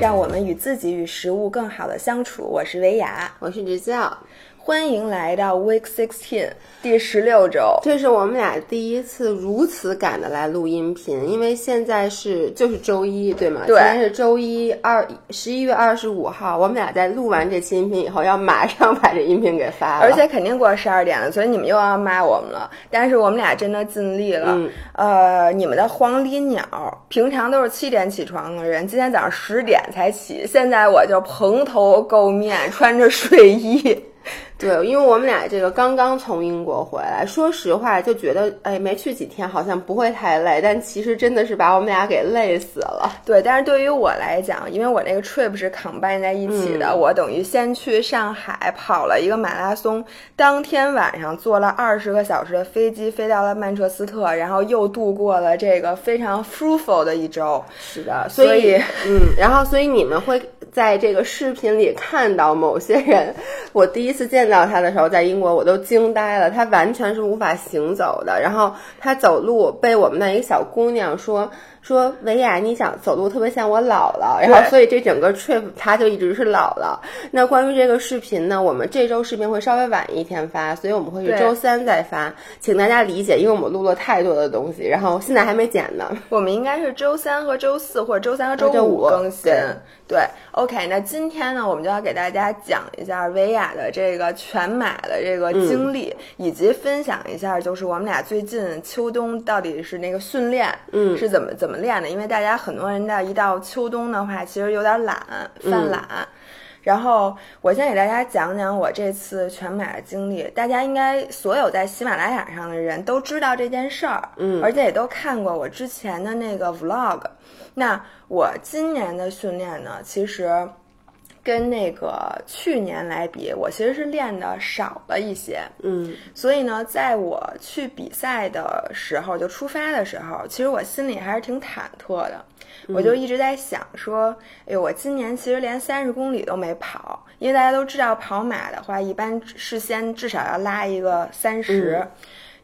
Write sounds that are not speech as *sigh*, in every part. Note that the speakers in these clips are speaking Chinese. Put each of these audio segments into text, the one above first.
让我们与自己与食物更好的相处。我是维雅，我是直教。欢迎来到 Week Sixteen 第十六周，这是我们俩第一次如此赶的来录音频，因为现在是就是周一，对吗？对，今天是周一二十一月二十五号，我们俩在录完这期音频以后，要马上把这音频给发了，而且肯定过十二点了，所以你们又要骂我们了。但是我们俩真的尽力了。呃，你们的黄鹂鸟平常都是七点起床的人，今天早上十点才起，现在我就蓬头垢面，穿着睡衣。对，因为我们俩这个刚刚从英国回来，说实话就觉得，哎，没去几天好像不会太累，但其实真的是把我们俩给累死了。对，但是对于我来讲，因为我那个 trip 是 combine 在一起的，我等于先去上海跑了一个马拉松，当天晚上坐了二十个小时的飞机飞到了曼彻斯特，然后又度过了这个非常 fruitful 的一周。是的，所以，嗯，然后所以你们会在这个视频里看到某些人，我第一次见。到他的时候，在英国我都惊呆了，他完全是无法行走的。然后他走路被我们那一个小姑娘说。说维亚，你想走路特别像我姥姥，然后所以这整个 trip 他就一直是姥姥。那关于这个视频呢，我们这周视频会稍微晚一天发，所以我们会是周三再发，请大家理解，因为我们录了太多的东西，然后现在还没剪呢。我们应该是周三和周四，或者周三和周五更新。对，OK，那今天呢，我们就要给大家讲一下维亚的这个全马的这个经历，以及分享一下，就是我们俩最近秋冬到底是那个训练，嗯，是怎么怎么。练的，因为大家很多人在一到秋冬的话，其实有点懒，犯懒。然后我先给大家讲讲我这次全马的经历。大家应该所有在喜马拉雅上的人都知道这件事儿，嗯，而且也都看过我之前的那个 vlog。那我今年的训练呢，其实。跟那个去年来比，我其实是练的少了一些，嗯，所以呢，在我去比赛的时候，就出发的时候，其实我心里还是挺忐忑的，我就一直在想说，哎呦，我今年其实连三十公里都没跑，因为大家都知道跑马的话，一般事先至少要拉一个三十。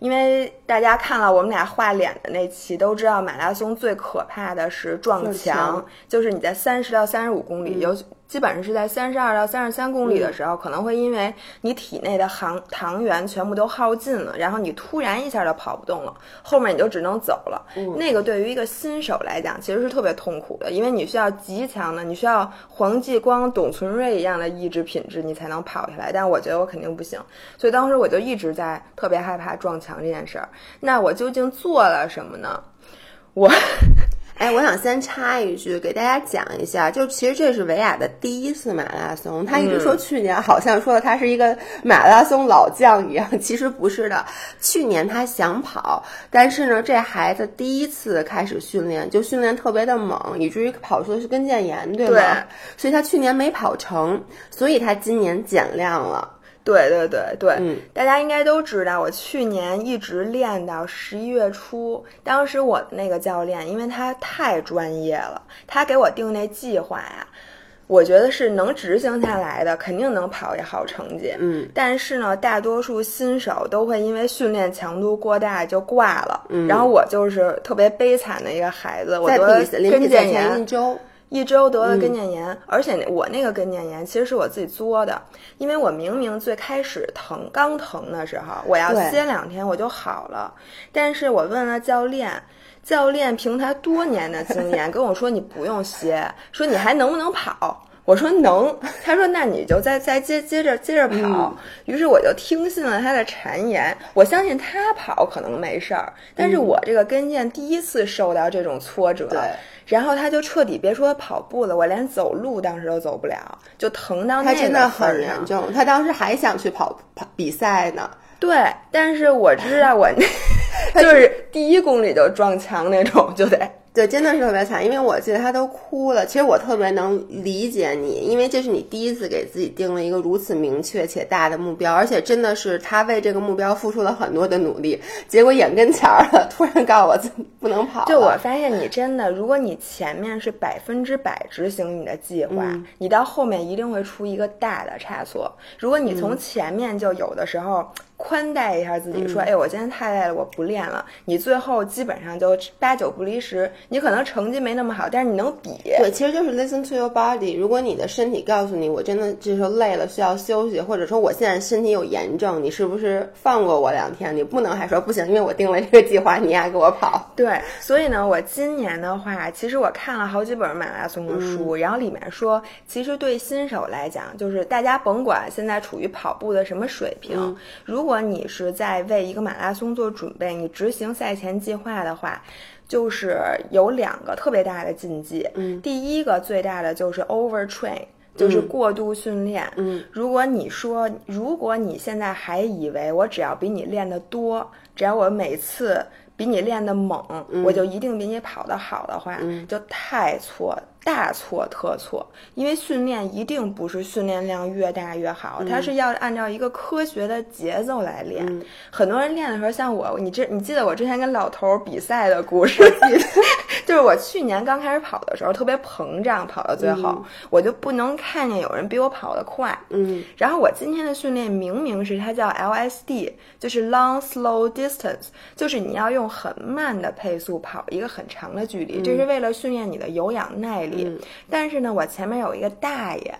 因为大家看了我们俩画脸的那期，都知道马拉松最可怕的是撞墙，就是你在三十到三十五公里，尤基本上是在三十二到三十三公里的时候，可能会因为你体内的糖糖原全部都耗尽了，然后你突然一下就跑不动了，后面你就只能走了。那个对于一个新手来讲，其实是特别痛苦的，因为你需要极强的，你需要黄继光、董存瑞一样的意志品质，你才能跑下来。但我觉得我肯定不行，所以当时我就一直在特别害怕撞墙。这件事儿，那我究竟做了什么呢？我，*laughs* 哎，我想先插一句，给大家讲一下，就其实这是维亚的第一次马拉松。他一直说去年好像说他是一个马拉松老将一样，其实不是的。去年他想跑，但是呢，这孩子第一次开始训练，就训练特别的猛，以至于跑出的是跟腱炎，对吗？所以他去年没跑成，所以他今年减量了。对对对对，大家应该都知道，我去年一直练到十一月初。当时我的那个教练，因为他太专业了，他给我定那计划呀，我觉得是能执行下来的，肯定能跑一好成绩。嗯，但是呢，大多数新手都会因为训练强度过大就挂了。嗯，然后我就是特别悲惨的一个孩子，我得跟腱炎。一周。得了跟腱炎，而且我那个跟腱炎其实是我自己作的，因为我明明最开始疼，刚疼的时候我要歇两天我就好了，但是我问了教练，教练凭他多年的经验跟我说你不用歇，说你还能不能跑？我说能，他说那你就再再接接着接着跑，于是我就听信了他的谗言。我相信他跑可能没事儿，但是我这个跟腱第一次受到这种挫折，然后他就彻底别说跑步了，我连走路当时都走不了，就疼到那他真的很严重，他当时还想去跑跑比赛呢。对，但是我知道我那 *laughs* 就是第一公里就撞墙那种，就得。对，真的是特别惨，因为我记得他都哭了。其实我特别能理解你，因为这是你第一次给自己定了一个如此明确且大的目标，而且真的是他为这个目标付出了很多的努力，结果眼跟前儿了，突然告诉我不能跑。就我发现你真的，如果你前面是百分之百执行你的计划，你到后面一定会出一个大的差错。如果你从前面就有的时候。宽待一下自己，说，哎，我今天太累了，我不练了。你最后基本上就八九不离十，你可能成绩没那么好，但是你能比。对，其实就是 listen to your body。如果你的身体告诉你，我真的这时候累了，需要休息，或者说我现在身体有炎症，你是不是放过我两天？你不能还说不行，因为我定了这个计划，你还给我跑。*laughs* 对，所以呢，我今年的话，其实我看了好几本马拉松的书，然后里面说，其实对新手来讲，就是大家甭管现在处于跑步的什么水平，如果你是在为一个马拉松做准备，你执行赛前计划的话，就是有两个特别大的禁忌。嗯，第一个最大的就是 over train，就是过度训练。嗯，如果你说，如果你现在还以为我只要比你练得多，只要我每次比你练得猛，我就一定比你跑得好的话，就太错。大错特错，因为训练一定不是训练量越大越好，它是要按照一个科学的节奏来练。很多人练的时候，像我，你这你记得我之前跟老头比赛的故事？*laughs* *laughs* 就是我去年刚开始跑的时候，特别膨胀，跑到最后，我就不能看见有人比我跑得快。嗯，然后我今天的训练明明是它叫 LSD，就是 Long Slow Distance，就是你要用很慢的配速跑一个很长的距离，这是为了训练你的有氧耐力。但是呢，我前面有一个大爷，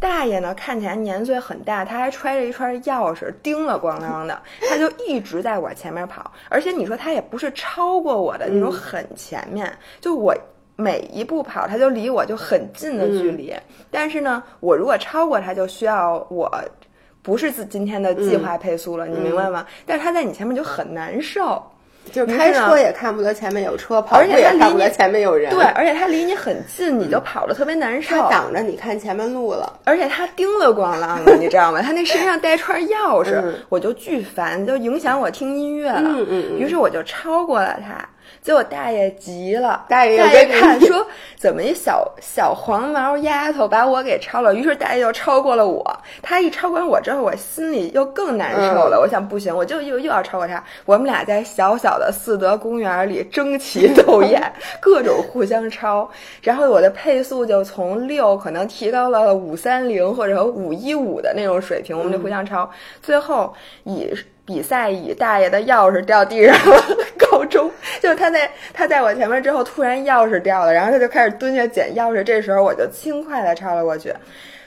大爷呢看起来年岁很大，他还揣着一串钥匙，叮了咣啷的，他就一直在我前面跑，而且你说他也不是超过我的那种很前面，就我每一步跑，他就离我就很近的距离。但是呢，我如果超过他，就需要我不是自今天的计划配速了，你明白吗？但是他在你前面就很难受。就是开车也看不得前面有车，跑步也看不得前面有人。对，而且他离你很近，你就跑的特别难受。他挡着你看前面路了，而且他叮了咣啷的，你知道吗？他那身上带串钥匙，我就巨烦，就影响我听音乐了。嗯嗯。于是我就超过了他。结果大爷急了，大爷大爷看说怎么一小小黄毛丫头把我给超了，于是大爷又超过了我。他一超过我之后，我心里又更难受了。我想不行，我就又又要超过他。我们俩在小小的四德公园里争奇斗艳，*laughs* 各种互相超。然后我的配速就从六可能提高了五三零或者五一五的那种水平，我们就互相超。最后以。比赛以大爷的钥匙掉地上了告终，就是他在他在我前面之后，突然钥匙掉了，然后他就开始蹲下捡钥匙，这时候我就轻快的超了过去。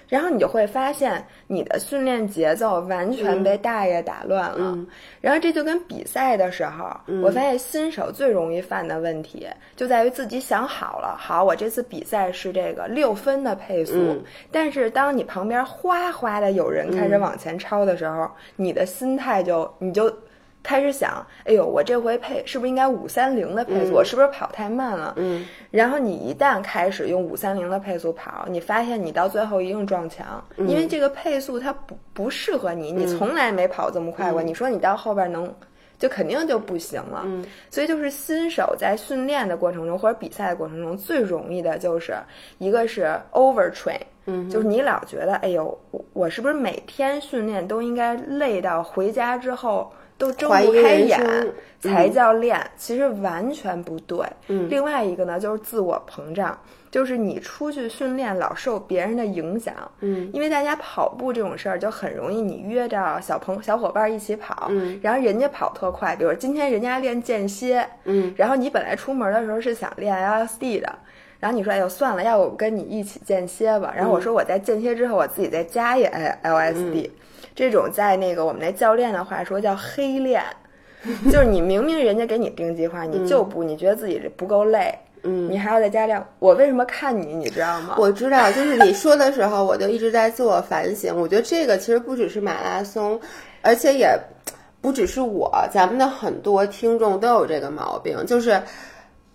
然后你就会发现，你的训练节奏完全被大爷打乱了。然后这就跟比赛的时候，我发现新手最容易犯的问题，就在于自己想好了，好，我这次比赛是这个六分的配速。但是当你旁边哗哗的有人开始往前超的时候，你的心态就你就。开始想，哎呦，我这回配是不是应该五三零的配速？我是不是跑太慢了？嗯。然后你一旦开始用五三零的配速跑，你发现你到最后一定撞墙，因为这个配速它不不适合你，你从来没跑这么快过。你说你到后边能，就肯定就不行了。嗯。所以就是新手在训练的过程中或者比赛的过程中，最容易的就是一个是 over train，嗯，就是你老觉得，哎呦，我是不是每天训练都应该累到回家之后。都睁不开眼才叫练，其实完全不对。嗯，另外一个呢，就是自我膨胀，就是你出去训练老受别人的影响。嗯，因为大家跑步这种事儿就很容易，你约着小朋小伙伴一起跑，嗯，然后人家跑特快，比如今天人家练间歇，嗯，然后你本来出门的时候是想练 LSD 的，然后你说哎呦算了，要不我跟你一起间歇吧？然后我说我在间歇之后我自己再加一 LSD。这种在那个我们那教练的话说叫黑练，就是你明明人家给你定计划，你就不，你觉得自己不够累，嗯，你还要再加量。我为什么看你，你知道吗？我知道，就是你说的时候，我就一直在自我反省。我觉得这个其实不只是马拉松，而且也不只是我，咱们的很多听众都有这个毛病，就是。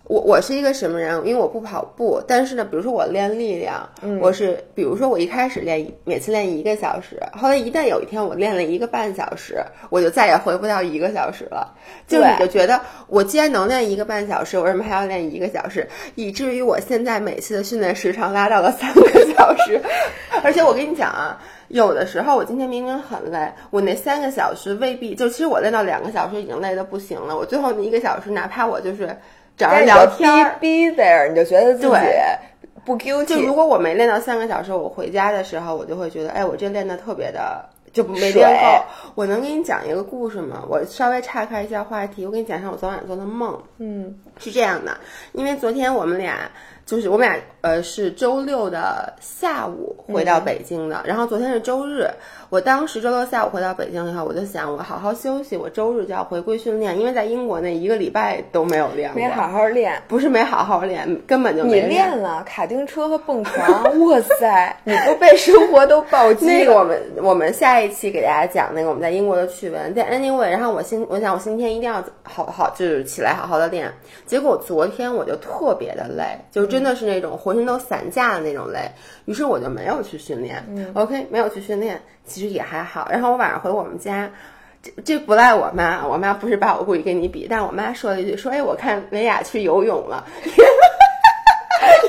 我我是一个什么人？因为我不跑步，但是呢，比如说我练力量，我是比如说我一开始练每次练一个小时，后来一旦有一天我练了一个半小时，我就再也回不到一个小时了。就你就觉得我既然能练一个半小时，我为什么还要练一个小时？以至于我现在每次的训练时长拉到了三个小时。*laughs* 而且我跟你讲啊，有的时候我今天明明很累，我那三个小时未必就其实我练到两个小时已经累得不行了。我最后那一个小时，哪怕我就是。找人聊天，be there，你就觉得自己不 guilty。就如果我没练到三个小时，我回家的时候，我就会觉得，哎，我这练的特别的，就没练够。我能给你讲一个故事吗？我稍微岔开一下话题，我给你讲一下我昨晚做的梦。嗯，是这样的，因为昨天我们俩。就是我们俩，呃，是周六的下午回到北京的，然后昨天是周日。我当时周六下午回到北京以后，我就想，我好好休息，我周日就要回归训练，因为在英国那一个礼拜都没有练过，没好好练，不是没好好练，根本就没练了卡丁车和蹦床，哇塞，*laughs* 你都被生活都暴击。那个我们我们下一期给大家讲那个我们在英国的趣闻，在 Anyway，然后我今我想我今天一定要好好就是起来好好的练，结果昨天我就特别的累，就真的是那种浑身都散架的那种累，于是我就没有去训练，OK，没有去训练。其实也还好，然后我晚上回我们家，这这不赖我妈，我妈不是把我故意跟你比，但我妈说了一句，说哎，我看维亚去游泳了，*laughs*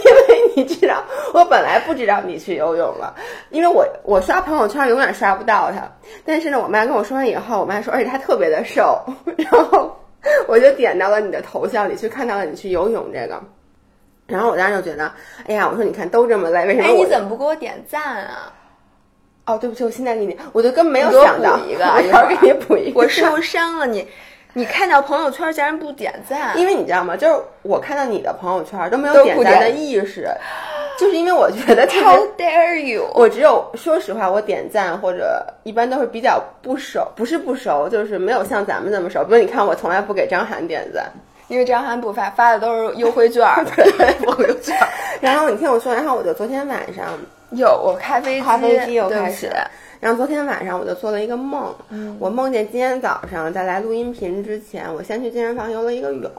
因为你知道，我本来不知道你去游泳了，因为我我刷朋友圈永远刷不到他，但是呢，我妈跟我说完以后，我妈说，而且他特别的瘦，*laughs* 然后我就点到了你的头像里去看到了你去游泳这个，然后我当时就觉得，哎呀，我说你看都这么累，为什么？哎，你怎么不给我点赞啊？哦，对不起，我现在给你，我就根本没有想到一个，我要给你补一个。我受伤了，你，你看到朋友圈竟然不点赞？因为你知道吗？就是我看到你的朋友圈都没有点赞的意识，就是因为我觉得 How dare you！我只有说实话，我点赞或者一般都是比较不熟，不是不熟，就是没有像咱们那么熟。比如你看，我从来不给张涵点赞，因为张涵不发，发的都是优惠券，*laughs* 对，优惠券。然后你听我说，然后我就昨天晚上。有我开飞机，开飞机又开始。然后昨天晚上我就做了一个梦，我梦见今天早上在来录音频之前，我先去健身房游了一个泳，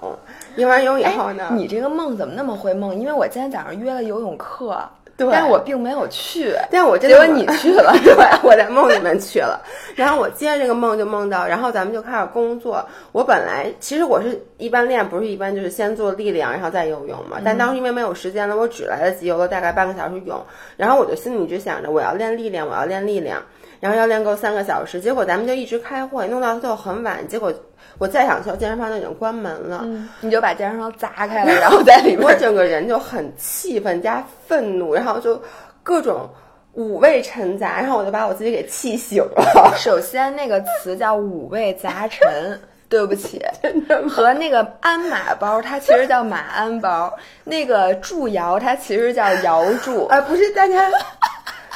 游完泳以后呢，你这个梦怎么那么会梦？因为我今天早上约了游泳课。但我并没有去，但我结果你去了，对，*laughs* 我在梦里面去了。然后我接着这个梦就梦到，然后咱们就开始工作。我本来其实我是一般练，不是一般就是先做力量，然后再游泳嘛。但当时因为没有时间了，我只来得及游了大概半个小时泳。然后我就心里一直想着，我要练力量，我要练力量，然后要练够三个小时。结果咱们就一直开会，弄到最后很晚。结果。我再想去健身房就已经关门了，你就把健身房砸开了，然后在里面，*laughs* 我整个人就很气愤加愤怒，然后就各种五味陈杂，然后我就把我自己给气醒了。*laughs* 首先那个词叫五味杂陈，对不起，*laughs* 和那个鞍马包它其实叫马鞍包，那个祝窑它其实叫窑祝，啊不是大家，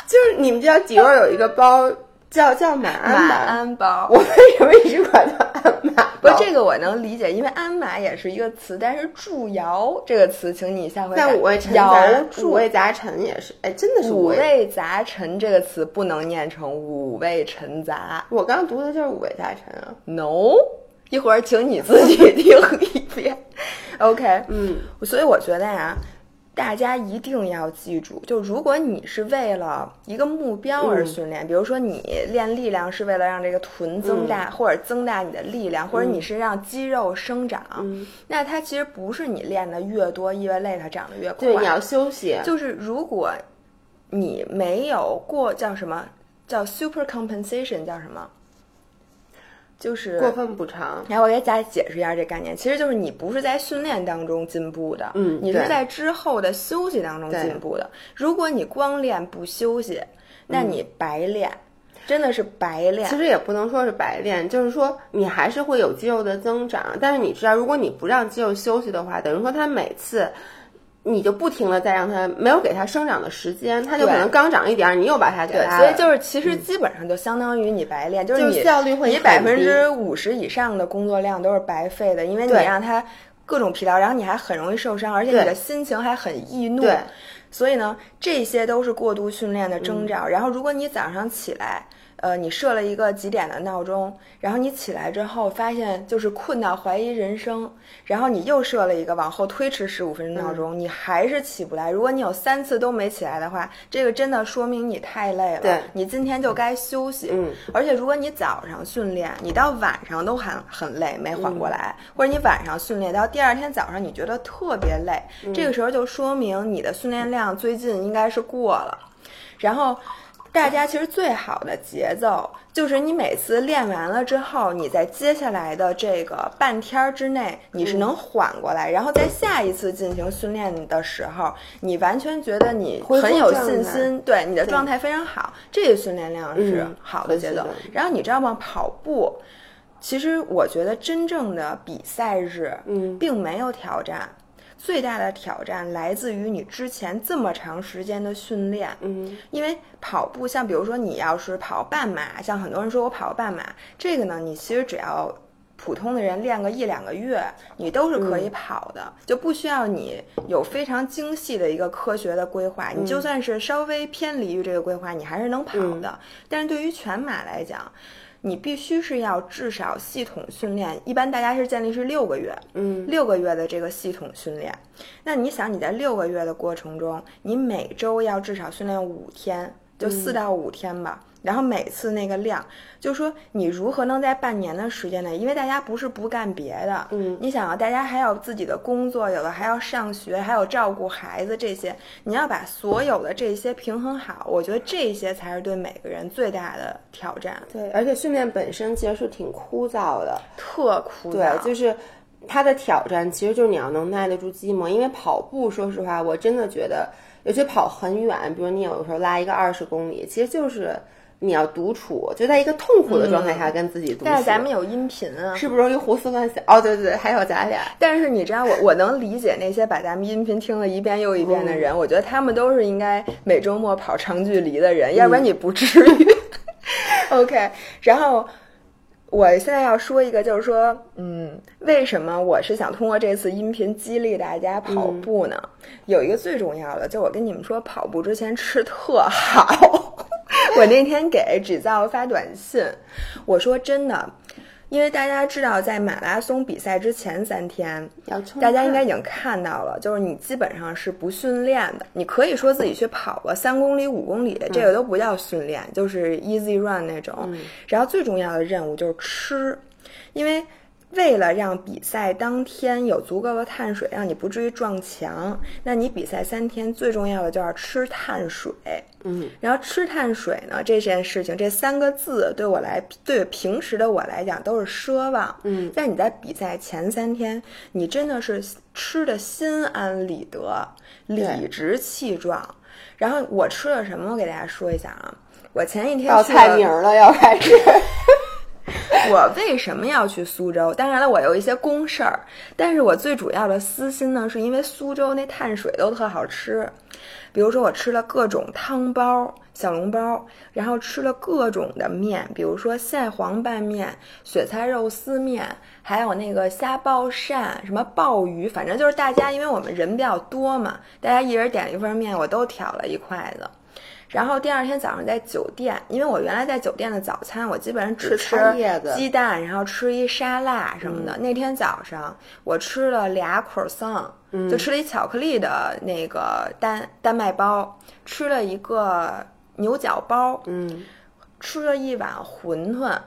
就是你们知道迪奥有一个包。叫叫马鞍马鞍包，*laughs* 我为什么一直管它鞍马？不，这个我能理解，因为鞍马也是一个词，但是祝窑这个词，请你下回。但五味陈杂，五味杂陈也是，哎，真的是五味杂陈这个词不能念成五味陈杂。我刚读的就是五味杂陈啊。No，一会儿请你自己 *laughs* 听一遍。OK，嗯，所以我觉得呀。大家一定要记住，就如果你是为了一个目标而训练，比如说你练力量是为了让这个臀增大，或者增大你的力量，或者你是让肌肉生长，那它其实不是你练的越多，意味着它长得越快。对，你要休息。就是如果你没有过叫什么叫 super compensation，叫什么？就是过分补偿。然后我给大家解释一下这概念，其实就是你不是在训练当中进步的，嗯，你是在之后的休息当中进步的。如果你光练不休息，那你白练，真的是白练。其实也不能说是白练，就是说你还是会有肌肉的增长。但是你知道，如果你不让肌肉休息的话，等于说它每次。你就不停的在让它没有给它生长的时间，它就可能刚长一点儿，你又把它给它。所以就是其实基本上就相当于你白练，就是你效率会你百分之五十以上的工作量都是白费的，因为你让它各种疲劳，然后你还很容易受伤，而且你的心情还很易怒。所以呢，这些都是过度训练的征兆。然后如果你早上起来。呃，你设了一个几点的闹钟，然后你起来之后发现就是困到怀疑人生，然后你又设了一个往后推迟十五分钟闹钟，你还是起不来。如果你有三次都没起来的话，这个真的说明你太累了。对，你今天就该休息。嗯，而且如果你早上训练，你到晚上都还很累没缓过来，或者你晚上训练到第二天早上你觉得特别累，这个时候就说明你的训练量最近应该是过了，然后。大家其实最好的节奏就是你每次练完了之后，你在接下来的这个半天儿之内，你是能缓过来，然后在下一次进行训练的时候，你完全觉得你很有信心，对你的状态非常好，这个训练量是好的节奏。然后你知道吗？跑步，其实我觉得真正的比赛日，嗯，并没有挑战。最大的挑战来自于你之前这么长时间的训练，嗯，因为跑步，像比如说你要是跑半马，像很多人说我跑半马，这个呢，你其实只要普通的人练个一两个月，你都是可以跑的，就不需要你有非常精细的一个科学的规划，你就算是稍微偏离于这个规划，你还是能跑的。但是对于全马来讲，你必须是要至少系统训练，一般大家是建立是六个月，嗯，六个月的这个系统训练。那你想你在六个月的过程中，你每周要至少训练五天，就四到五天吧。然后每次那个量，就是说你如何能在半年的时间内，因为大家不是不干别的，嗯，你想啊，大家还有自己的工作，有的还要上学，还有照顾孩子这些，你要把所有的这些平衡好，我觉得这些才是对每个人最大的挑战。对，而且训练本身其实是挺枯燥的，特枯燥。对，就是它的挑战其实就是你要能耐得住寂寞，因为跑步，说实话，我真的觉得，尤其跑很远，比如你有时候拉一个二十公里，其实就是。你要独处，就在一个痛苦的状态下跟自己独处。但是咱们有音频啊，是不是容易胡思乱想？哦，对对对，还有咱俩。但是你知道，我我能理解那些把咱们音频听了一遍又一遍的人，我觉得他们都是应该每周末跑长距离的人，要不然你不至于。*laughs* OK，然后。我现在要说一个，就是说，嗯，为什么我是想通过这次音频激励大家跑步呢？有一个最重要的，就我跟你们说，跑步之前吃特好。*laughs* 我那天给纸造发短信，我说真的。因为大家知道，在马拉松比赛之前三天，大家应该已经看到了，就是你基本上是不训练的。你可以说自己去跑个三公里、五公里，这个都不叫训练，就是 easy run 那种。然后最重要的任务就是吃，因为。为了让比赛当天有足够的碳水，让你不至于撞墙，那你比赛三天最重要的就是吃碳水。嗯，然后吃碳水呢，这件事情这三个字对我来，对平时的我来讲都是奢望。嗯，但你在比赛前三天，你真的是吃的心安理得、理直气壮。然后我吃了什么？我给大家说一下啊，我前一天报菜名了，要开始。*laughs* 我为什么要去苏州？当然了，我有一些公事儿，但是我最主要的私心呢，是因为苏州那碳水都特好吃。比如说，我吃了各种汤包、小笼包，然后吃了各种的面，比如说蟹黄拌面、雪菜肉丝面，还有那个虾爆鳝、什么鲍鱼，反正就是大家，因为我们人比较多嘛，大家一人点一份面，我都挑了一筷子。然后第二天早上在酒店，因为我原来在酒店的早餐，我基本上只吃鸡蛋，然后吃一沙拉什么的。那天早上我吃了俩 croissant，就吃了一巧克力的那个丹丹麦包，吃了一个牛角包，嗯，吃了一碗馄饨。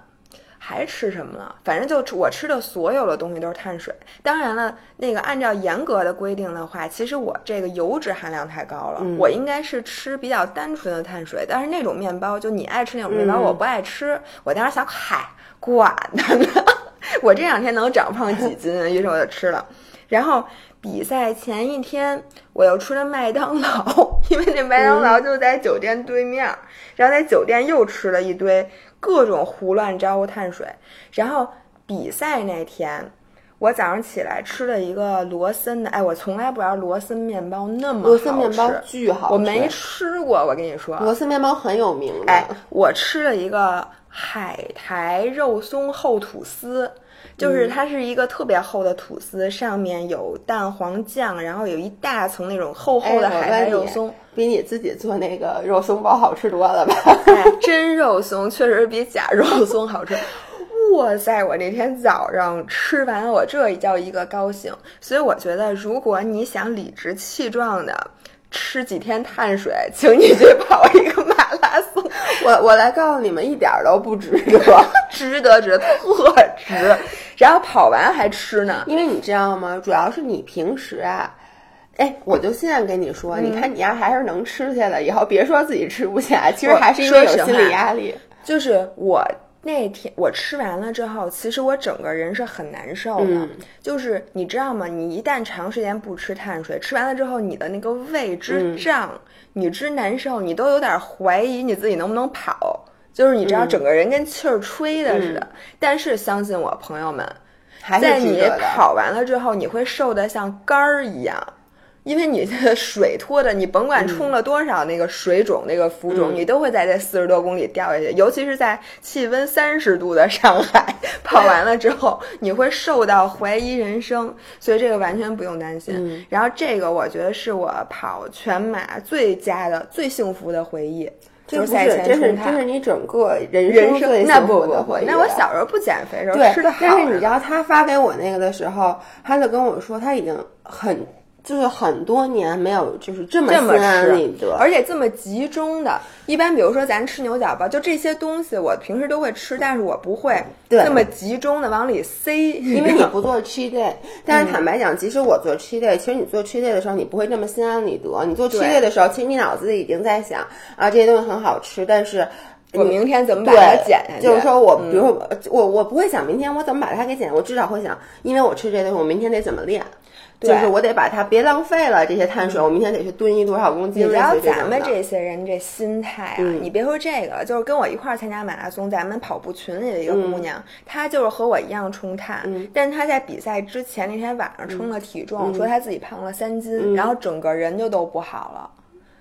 还吃什么了？反正就我吃的所有的东西都是碳水。当然了，那个按照严格的规定的话，其实我这个油脂含量太高了。我应该是吃比较单纯的碳水。但是那种面包，就你爱吃那种面包，我不爱吃。我当时想，嗨，管他呢！*laughs* 我这两天能长胖几斤？于是我就吃了。然后比赛前一天，我又吃了麦当劳，因为那麦当劳就在酒店对面。然后在酒店又吃了一堆。各种胡乱招呼碳水，然后比赛那天，我早上起来吃了一个罗森的，哎，我从来不知道罗森面包那么罗森面包巨好，我没吃过，我跟你说，罗森面包很有名的。哎，我吃了一个海苔肉松厚吐司。就是它是一个特别厚的吐司，上面有蛋黄酱，然后有一大层那种厚厚的海苔肉松，比你自己做那个肉松包好吃多了吧？*laughs* 真肉松确实比假肉松好吃。哇塞！我那天早上吃完，我这叫一个高兴。所以我觉得，如果你想理直气壮的。吃几天碳水，请你去跑一个马拉松。我我来告诉你们，一点都不 *laughs* 值得，值得值，特值。然后跑完还吃呢，因为你知道吗？主要是你平时啊，哎，我就现在跟你说，你看你丫还是能吃下来，以后别说自己吃不起来，其实还是因为有心理压力。就是我那天我吃完了之后，其实我整个人是很难受的。嗯就是你知道吗？你一旦长时间不吃碳水，吃完了之后，你的那个胃之嗯胀，你之难受，你都有点怀疑你自己能不能跑。就是你知道，嗯整个人跟气儿吹的似的。但是相信我，朋友们，在你。跑完了之后，你会瘦得像杆儿一样，因为你的 *laughs* 水脱的，你甭管冲了多少那个水肿、那个浮肿，嗯你都会在这四十多公里掉下去。尤其是在气温三十度的上海，跑完了之后，你会瘦到怀疑人生，所以这个完全不用担心。嗯然后这个我觉得是我跑全马最佳的、最幸福的回忆。这不就是这是这是你整个人人生最生那不不不的回忆，那我小时候不减肥的时候对吃的好但是你知道他发给我那个的时候，他就跟我说他已经很就是很多年没有就是这么这么心安吃理得，而且这么集中的。一般比如说咱吃牛角包，就这些东西我平时都会吃，但是我不会对这么集中的往里塞，因因为你不做 cheat day，*laughs* 但是坦白讲，即使我做 cheat day，其实你做 cheat day 的时候，你不会这么心安理得。你做 cheat day 的时候，其实你脑子里已经在想啊，这些东西很好吃，但是我明天怎么把它减下去？就是说我，嗯比如说我我我不会想明天我怎么把它给减，我至少会想，因为我吃这东西，我明天得怎么练。对就是我得把它别浪费了这些碳水，我明天得去蹲一多少公斤。你知道咱们这些人这心态啊，嗯你别说这个了，就是跟我一块儿参加马拉松，咱们跑步群里的一个姑娘，她就是和我一样冲碳，嗯但是她在比赛之前那天晚上称了体重，说她自己胖了三斤，然后整个人就都不好了。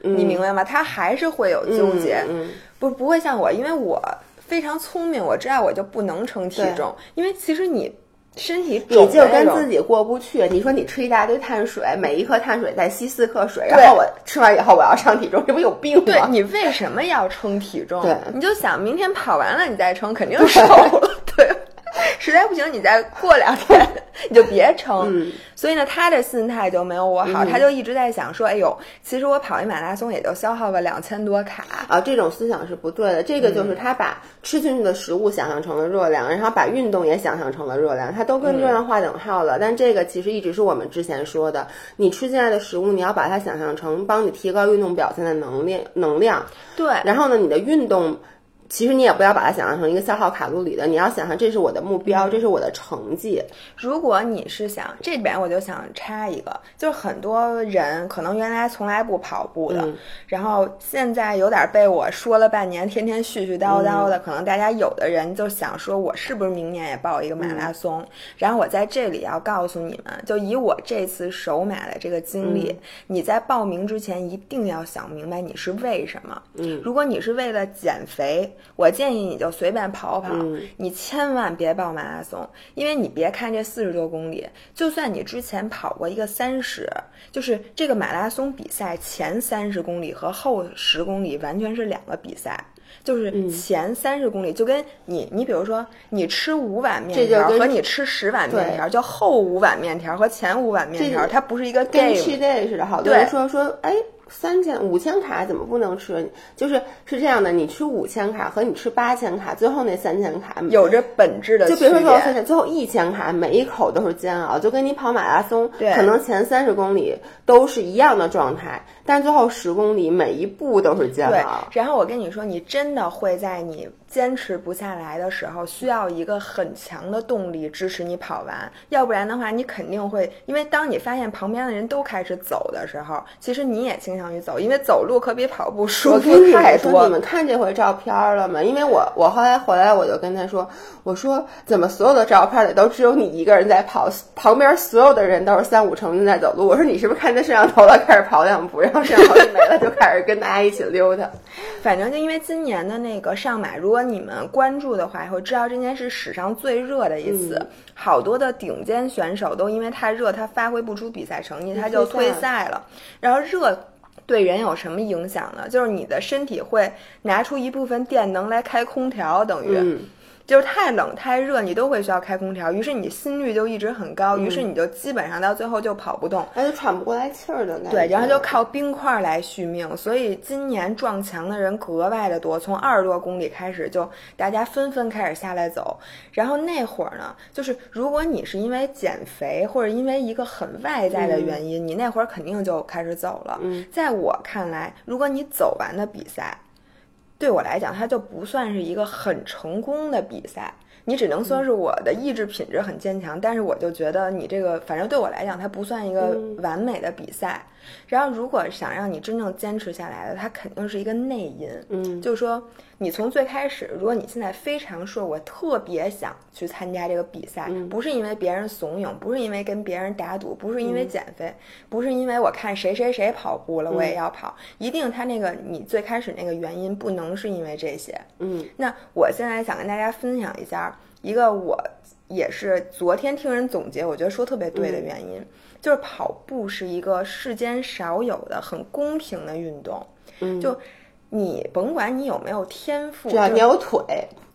你明白吗？她还是会有纠结，嗯不不会像我，因为我非常聪明，我知道我就不能称体重，因为其实你身体你肿就跟自己过不去。你说你吃一大堆碳水，每一克碳水再吸四克水，然后我吃完以后我要上体重，这不有病吗？对你为什么要称体重？你就想明天跑完了你再称，肯定瘦了。*laughs* 对，*laughs* 实在不行你再过两天你就别撑。嗯所以呢，他的心态就没有我好，他就一直在想说，哎呦，其实我跑一马拉松也就消耗个两千多卡。啊，这种思想是不对的。这个就是他把吃进去的食物想象成了热量，然后把运动也想象成了热量，它都跟热量划等号了。但这个其实一直是我们之前说的，你吃进来的食物，你要把它想象成帮你提高运动表现的能力能量。对，然后呢，你的运动。其实你也不要把它想象成一个消耗卡路里的，你要想象这是我的目标，这是我的成绩。如果你是想这里边，我就想插一个，就是很多人可能原来从来不跑步的，嗯然后现在有点被我说了半年，天天絮絮叨叨嗯的，可能大家有的人就想说，我是不是明年也报一个马拉松？然后我在这里要告诉你们，就以我这次首马的这个经历，嗯你在报名之前一定要想明白你是为什么。嗯，如果你是为了减肥，我建议你就随便跑跑，嗯你千万别报马拉松，因为你别看这四十多公里，就算你之前跑过一个三十，就是这个马拉松比赛前三十公里和后十公里完全是两个比赛。就是嗯前三十公里，就跟你，你比如说，你吃五碗面条和你吃十碗面条，就后五碗面条和前五碗面条，它不是一个跟 game。cheat day 似的，好多对人说说，哎，三千五千卡怎么不能吃？就是是这样的，你吃五千卡和你吃八千卡，最后那三千卡有着本质的就区别。别说最后三千，最后一千卡，每一口都是煎熬，就跟你跑马拉松，可能前三十公里都是一样的状态，但最后十公里每一步都是煎对熬。，然后我跟你说，你真的会在你坚持不下来的时候，需要一个很强的动力支持你跑完，要不然的话，你肯定会，因为当你发现旁边的人都开始走的时候，其实你也倾向于走，因为走路可比跑步舒服太多你。们看这回照片了吗？因为我我后来回来，我就跟他说，我说怎么所有的照片里都只有你一个人在跑，旁边所有的人都是三五成群在走路。我说你是不是看见摄像头了，开始跑两步，然后摄像头就没了，就开始跟大家一起溜达。反正就因为今年的那个上马，如果你们关注的话，会知道这件是史上最热的一次，嗯好多的顶尖选手都因为太热，他发挥不出比赛成绩，他就退赛了。然后热。对人有什么影响呢？就是你的身体会拿出一部分电能来开空调，等于，嗯，就是太冷太热，你都会需要开空调，于是你心率就一直很高，于是你就基本上到最后就跑不动，而且喘不过来气儿的感觉。对，然后就靠冰块来续命。所以今年撞墙的人格外的多，从二十多公里开始就大家纷纷开始下来走。然后那会儿呢，就是如果你是因为减肥或者因为一个很外在的原因，你那会儿肯定就开始走了。在我看来，如果你走完的比赛。对我来讲，它就不算是一个很成功的比赛，你只能说是我的意志品质很坚强。但是我就觉得你这个，反正对我来讲，它不算一个完美的比赛。然后，如果想让你真正坚持下来的，它肯定是一个内因。嗯，就是说，你从最开始，如果你现在非常说，我特别想去参加这个比赛，不是因为别人怂恿，不是因为跟别人打赌，不是因为减肥，不是因为我看谁谁谁跑步了，我也要跑。一定，他那个你最开始那个原因不能是因为这些。嗯，那我现在想跟大家分享一下一个我也是昨天听人总结，我觉得说特别对的原因。就是跑步是一个世间少有的很公平的运动，嗯，就你甭管你有没有天赋，只要你有腿，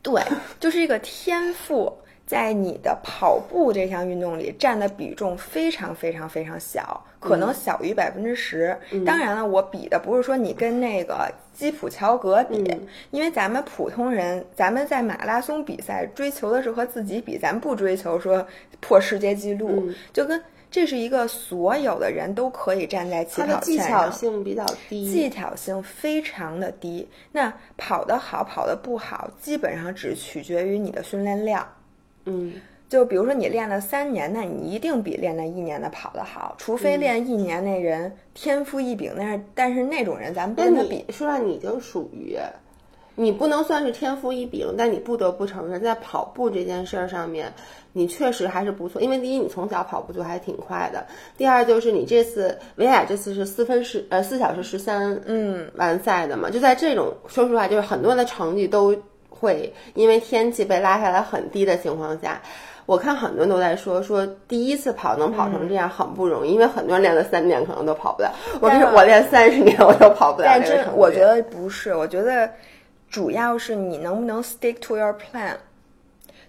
对，就是一个天赋在你的跑步这项运动里占的比重非常非常非常小，可能小于百分之十。当然了，我比的不是说你跟那个基普乔格比，因为咱们普通人，咱们在马拉松比赛追求的是和自己比，咱不追求说破世界纪录，就跟。这是一个所有的人都可以站在起跑线上，技巧性比较低，技巧性非常的低。那跑得好，跑得不好，基本上只取决于你的训练量。嗯，就比如说你练了三年，那你一定比练了一年的跑得好，除非练一年那人天赋异禀，那是但是那种人咱们不跟他比。说来你已经属于。你不能算是天赋异禀，但你不得不承认，在跑步这件事儿上面，你确实还是不错。因为第一，你从小跑步就还挺快的；第二，就是你这次维亚这次是四分十呃四小时十三嗯完赛的嘛。就在这种说实话，就是很多人的成绩都会因为天气被拉下来很低的情况下，我看很多人都在说说第一次跑能跑成这样很不容易，因为很多人练了三年可能都跑不了。我是我练三十年我都跑不了。但真我觉得不是，我觉得。主要是你能不能 stick to your plan，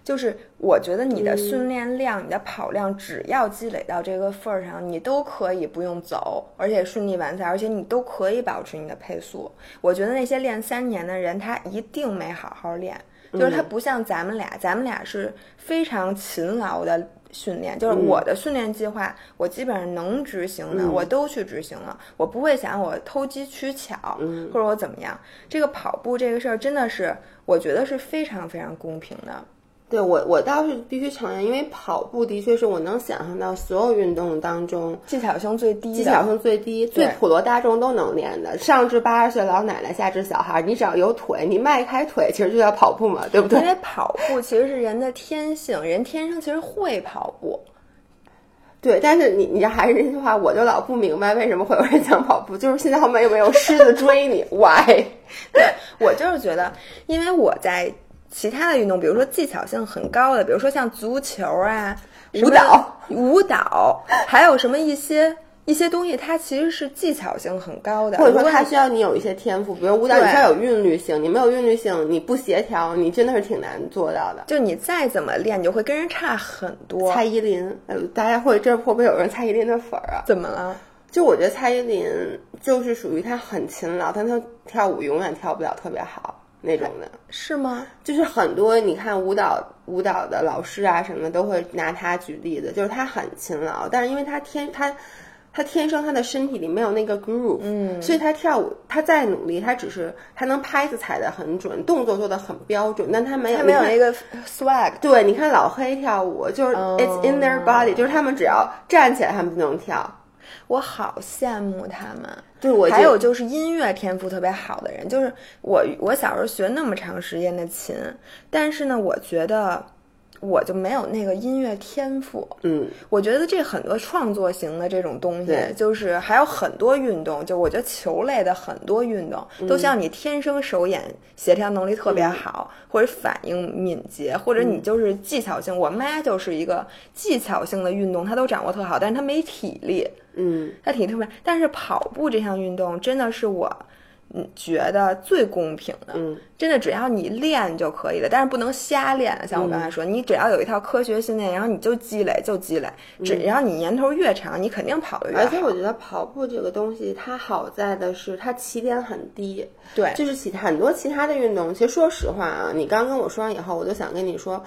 就是我觉得你的训练量、你的跑量，只要积累到这个份儿上，你都可以不用走，而且顺利完赛，而且你都可以保持你的配速。我觉得那些练三年的人，他一定没好好练，就是他不像咱们俩，咱们俩是非常勤劳的。训练就是我的训练计划，我基本上能执行的，我都去执行了。我不会想我偷机取巧，或者我怎么样。这个跑步这个事儿，真的是我觉得是非常非常公平的。对我，我倒是必须承认，因为跑步的确是我能想象到所有运动当中技巧性最低、技巧性最低、最普罗大众都能练的。上至八十岁老奶奶，下至小孩，你只要有腿，你迈开腿，其实就叫跑步嘛，对不对？因为跑步其实是人的天性，人天生其实会跑步。*laughs* 对，但是你，你这还是那句话，我就老不明白为什么会有人想跑步，就是现在后面有没有狮子追你？Why？*laughs* 对我就是觉得，因为我在。其他的运动，比如说技巧性很高的，比如说像足球啊、舞蹈、舞蹈，还有什么一些一些东西，它其实是技巧性很高的，或者说它需要你有一些天赋，比如舞蹈，你需要有韵律性，你没有韵律性，你不协调，你真的是挺难做到的。就你再怎么练，你就会跟人差很多。蔡依林，大家会这会不会有人蔡依林的粉儿啊？怎么了？就我觉得蔡依林就是属于她很勤劳，但她跳舞永远跳不了特别好。那种的是吗？就是很多你看舞蹈舞蹈的老师啊什么都会拿他举例子，就是他很勤劳，但是因为他天他他天生他的身体里没有那个 groove，嗯，所以他跳舞他再努力，他只是他能拍子踩得很准，动作做得很标准，但他没有他没有那个 swag。对，你看老黑跳舞就是 it's in their body，就是他们只要站起来他们就能跳。我好羡慕他们，对我还有就是音乐天赋特别好的人，就是我我小时候学那么长时间的琴，但是呢，我觉得我就没有那个音乐天赋。嗯，我觉得这很多创作型的这种东西，就是还有很多运动，就我觉得球类的很多运动都需要你天生手眼协调能力特别好，或者反应敏捷，或者你就是技巧性。我妈就是一个技巧性的运动，她都掌握特好，但是她没体力。嗯，她体力特别，但是跑步这项运动真的是我嗯觉得最公平的。嗯，真的只要你练就可以了，但是不能瞎练。像我刚才说，你只要有一套科学训练，然后你就积累就积累，只要你年头越长，你肯定跑得越好。而且我觉得跑步这个东西，它好在的是它起点很低。对，就是其很多其他的运动，其实说实话啊，你刚跟我说完以后，我就想跟你说，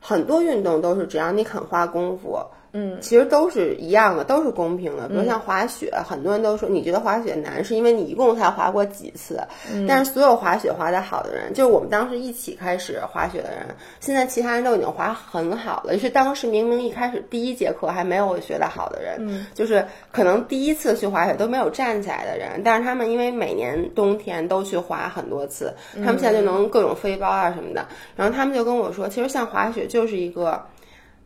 很多运动都是只要你肯花功夫。嗯，其实都是一样的，都是公平的。比如像滑雪，很多人都说你觉得滑雪难，是因为你一共才滑过几次。但是所有滑雪滑得好的人，就是我们当时一起开始滑雪的人，现在其他人都已经滑很好了。就是当时明明一开始第一节课还没有学得好的人，就是可能第一次去滑雪都没有站起来的人，但是他们因为每年冬天都去滑很多次，他们现在就能各种飞包啊什么的。然后他们就跟我说，其实像滑雪就是一个。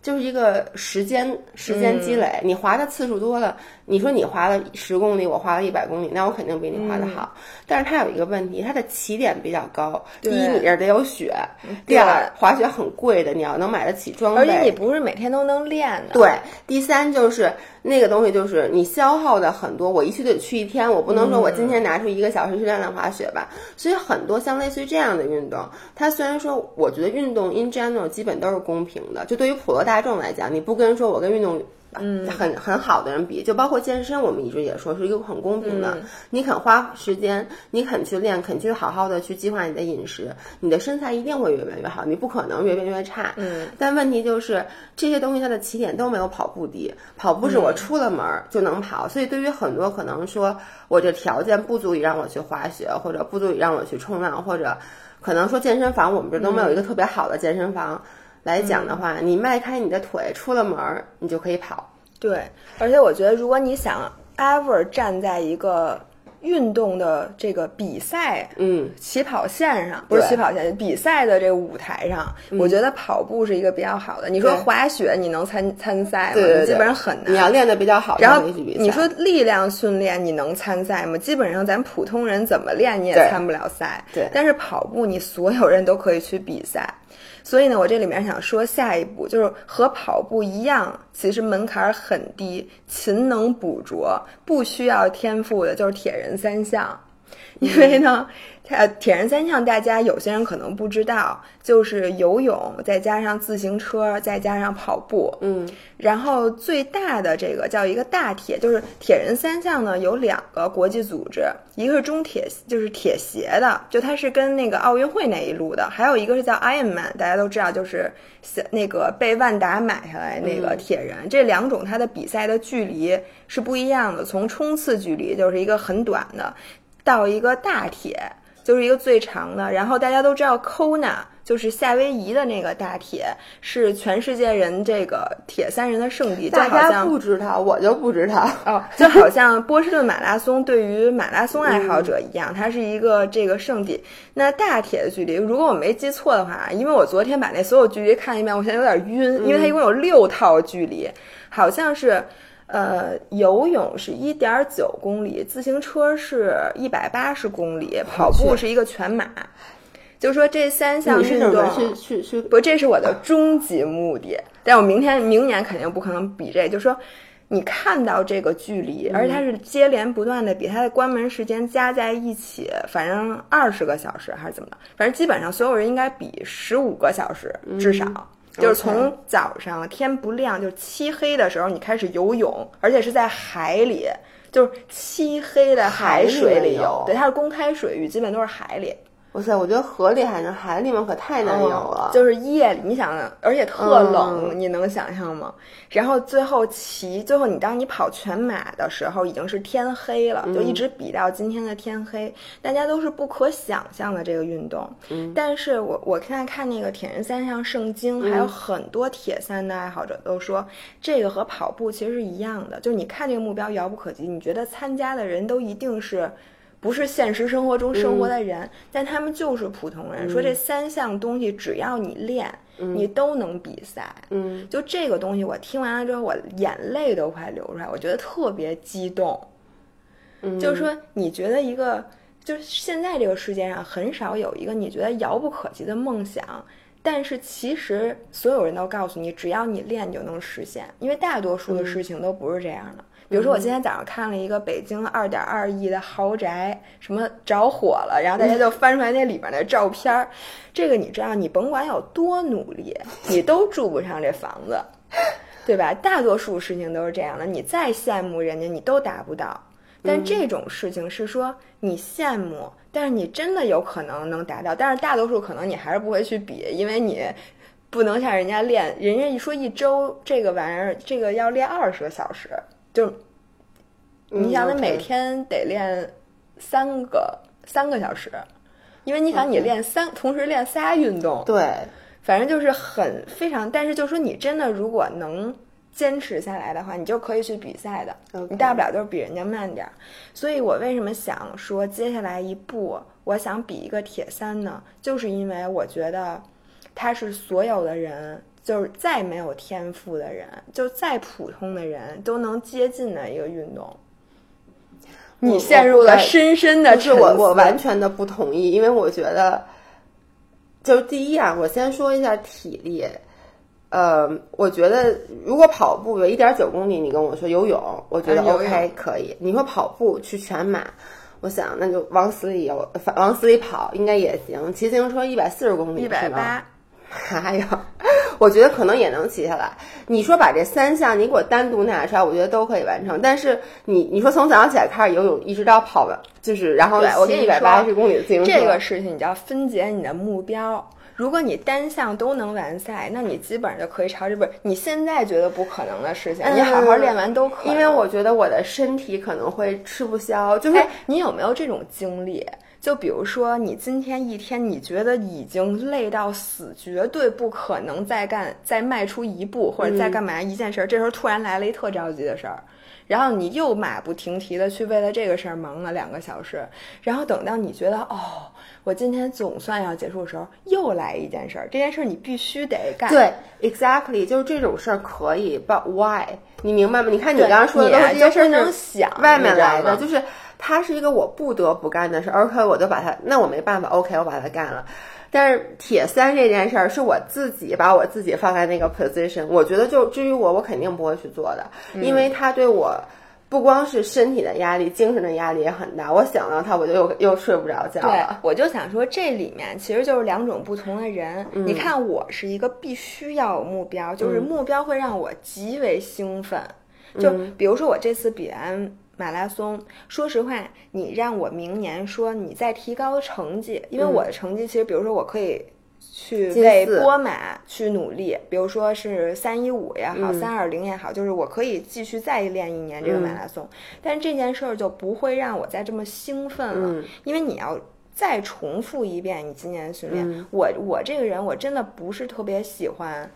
就是一个时间时间积累，你滑的次数多了，你说你滑了十公里，我滑了一百公里，那我肯定比你滑的好。但是它有一个问题，它的起点比较高。第一，你这得有雪；第二，滑雪很贵的，你要能买得起装备。而且你不是每天都能练的。对，第三就是那个东西，就是你消耗的很多。我一去就得去一天，我不能说我今天拿出一个小时去练练滑雪吧。所以很多像类似于这样的运动，它虽然说我觉得运动 in general 基本都是公平的，就对于普罗大众来讲，你不跟说我跟运动。嗯，很很好的人比，就包括健身，我们一直也说是一个很公平的。你肯花时间，你肯去练，肯去好好的去计划你的饮食，你的身材一定会越变越好，你不可能越变越差。嗯，但问题就是这些东西它的起点都没有跑步低，跑步是我出了门就能跑，所以对于很多可能说我这条件不足以让我去滑雪，或者不足以让我去冲浪，或者可能说健身房我们这都没有一个特别好的健身房。来讲的话，你迈开你的腿出了门儿，你就可以跑。对，而且我觉得，如果你想 ever 站在一个运动的这个比赛，嗯，起跑线上，不是起跑线，比赛的这个舞台上，我觉得跑步是一个比较好的。你说滑雪，你能参参赛吗？基本上很难。你要练的比较好，然后你说力量训练，你能参赛吗？基本上咱普通人怎么练你也参不了赛。对，但是跑步，你所有人都可以去比赛。所以呢，我这里面想说，下一步就是和跑步一样，其实门槛很低，勤能补拙，不需要天赋的，就是铁人三项。因为呢，呃，铁人三项大家有些人可能不知道，就是游泳再加上自行车再加上跑步，嗯，然后最大的这个叫一个大铁，就是铁人三项呢有两个国际组织，一个是中铁，就是铁协的，就它是跟那个奥运会那一路的，还有一个是叫 Ironman，大家都知道，就是那个被万达买下来那个铁人，这两种它的比赛的距离是不一样的，从冲刺距离就是一个很短的。到一个大铁，就是一个最长的。然后大家都知道，Kona 就是夏威夷的那个大铁，是全世界人这个铁三人的圣地。大家不知道，我就不知道哦。就好像波士顿马拉松对于马拉松爱好者一样，它是一个这个圣地。那大铁的距离，如果我没记错的话，因为我昨天把那所有距离看一遍，我现在有点晕，因为它一共有六套距离，好像是。呃，游泳是一点九公里，自行车是一百八十公里，跑步是一个全马。就说这三项运动，是去去，不，这是我的终极目的。但我明天、明年肯定不可能比这。就说你看到这个距离，而且它是接连不断的，比它的关门时间加在一起，反正二十个小时还是怎么的，反正基本上所有人应该比十五个小时至少。就是从早上天不亮，就漆黑的时候，你开始游泳，而且是在海里，就是漆黑的海水里游。对，它是公开水域，基本都是海里。哇塞，我觉得河里还能，海里面可太难游了。就是夜里，你想，而且特冷，你能想象吗？然后最后骑，最后你当你跑全马的时候，已经是天黑了，就一直比到今天的天黑，大家都是不可想象的这个运动。嗯，但是我我现在看那个铁人三项圣经，还有很多铁三的爱好者都说，这个和跑步其实是一样的，就是你看这个目标遥不可及，你觉得参加的人都一定是。不是现实生活中生活的人，但他们就是普通人。说这三项东西，只要你练，你都能比赛。嗯，就这个东西，我听完了之后，我眼泪都快流出来，我觉得特别激动。嗯，就是说，你觉得一个，就是现在这个世界上很少有一个你觉得遥不可及的梦想。但是其实所有人都告诉你，只要你练就能实现，因为大多数的事情都不是这样的。比如说，我今天早上看了一个北京二点二亿的豪宅，什么着火了，然后大家就翻出来那里边的照片儿。这个你知道，你甭管有多努力，你都住不上这房子，对吧？大多数事情都是这样的，你再羡慕人家，你都达不到。但这种事情是说你羡慕，但是你真的有可能能达到，但是大多数可能你还是不会去比，因为你不能像人家练，人家一说一周这个玩意儿，这个要练二十个小时。就，你想，你每天得练三个三个小时，因为你想，你练三同时练仨运动，对，反正就是很非常。但是，就说你真的如果能坚持下来的话，你就可以去比赛的。你大不了就是比人家慢点儿。所以我为什么想说接下来一步，我想比一个铁三呢？就是因为我觉得它是所有的人。就是再没有天赋的人，就再普通的人都能接近的一个运动。你陷入了深深的，是我我完全的不同意，因为我觉得，就第一啊，我先说一下体力。呃，我觉得如果跑步有一点九公里，你跟我说游泳，我觉得 OK 可以。你说跑步去全马，我想那就往死里游，往死里跑应该也行。骑自行车一百四十公里，一百八。*laughs* 还有，我觉得可能也能骑下来。你说把这三项你给我单独拿出来，我觉得都可以完成。但是你你说从早上起来开始游泳，一直到跑完，就是然后骑一百八十公里的自行车，这个事情你就要分解你的目标。如果你单项都能完赛，那你基本上就可以朝这不是你现在觉得不可能的事情，你好好练完都可以。因为我觉得我的身体可能会吃不消。就是你有没有这种经历？就比如说，你今天一天，你觉得已经累到死，绝对不可能再干、再迈出一步，或者再干嘛一件事儿。这时候突然来了一特着急的事儿，然后你又马不停蹄的去为了这个事儿忙了两个小时，然后等到你觉得哦，我今天总算要结束的时候，又来一件事儿。这件事儿你必须得干。对，exactly，就是这种事儿可以，but why？你明白吗？你看你刚刚说的都是这些事儿，能想外面来的，就是。它是一个我不得不干的事儿，OK，我就把它，那我没办法，OK，我把它干了。但是铁三这件事儿是我自己把我自己放在那个 position，我觉得就至于我，我肯定不会去做的，因为它对我不光是身体的压力，精神的压力也很大。我想到他，我就又又睡不着觉了。对我就想说，这里面其实就是两种不同的人。你看，我是一个必须要有目标，就是目标会让我极为兴奋。就比如说我这次比完。马拉松，说实话，你让我明年说你再提高成绩，因为我的成绩其实，比如说我可以去为波马去努力，比如说是三一五也好，三二零也好，就是我可以继续再练一年这个马拉松。但这件事儿就不会让我再这么兴奋了，因为你要再重复一遍你今年的训练。我我这个人我真的不是特别喜欢。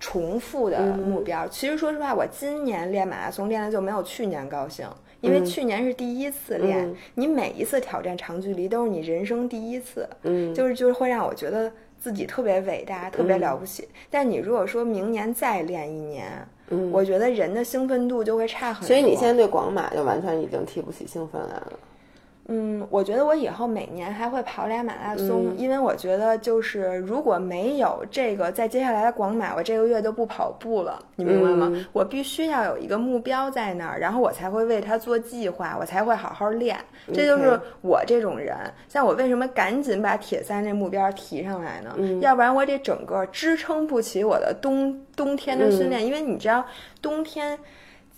重复的目标，其实说实话，我今年练马拉松练的就没有去年高兴，因为去年是第一次练，你每一次挑战长距离都是你人生第一次，嗯，就是就是会让我觉得自己特别伟大，特别了不起。但你如果说明年再练一年，嗯，我觉得人的兴奋度就会差很多。所以你现在对广马就完全已经提不起兴奋来了。嗯，我觉得我以后每年还会跑俩马拉松，因为我觉得就是如果没有这个，在接下来的广马，我这个月就不跑步了，你明白吗？我必须要有一个目标在那儿，然后我才会为它做计划，我才会好好练。这就是我这种人。像我为什么赶紧把铁三这目标提上来呢？要不然我得整个支撑不起我的冬冬天的训练，因为你知道冬天。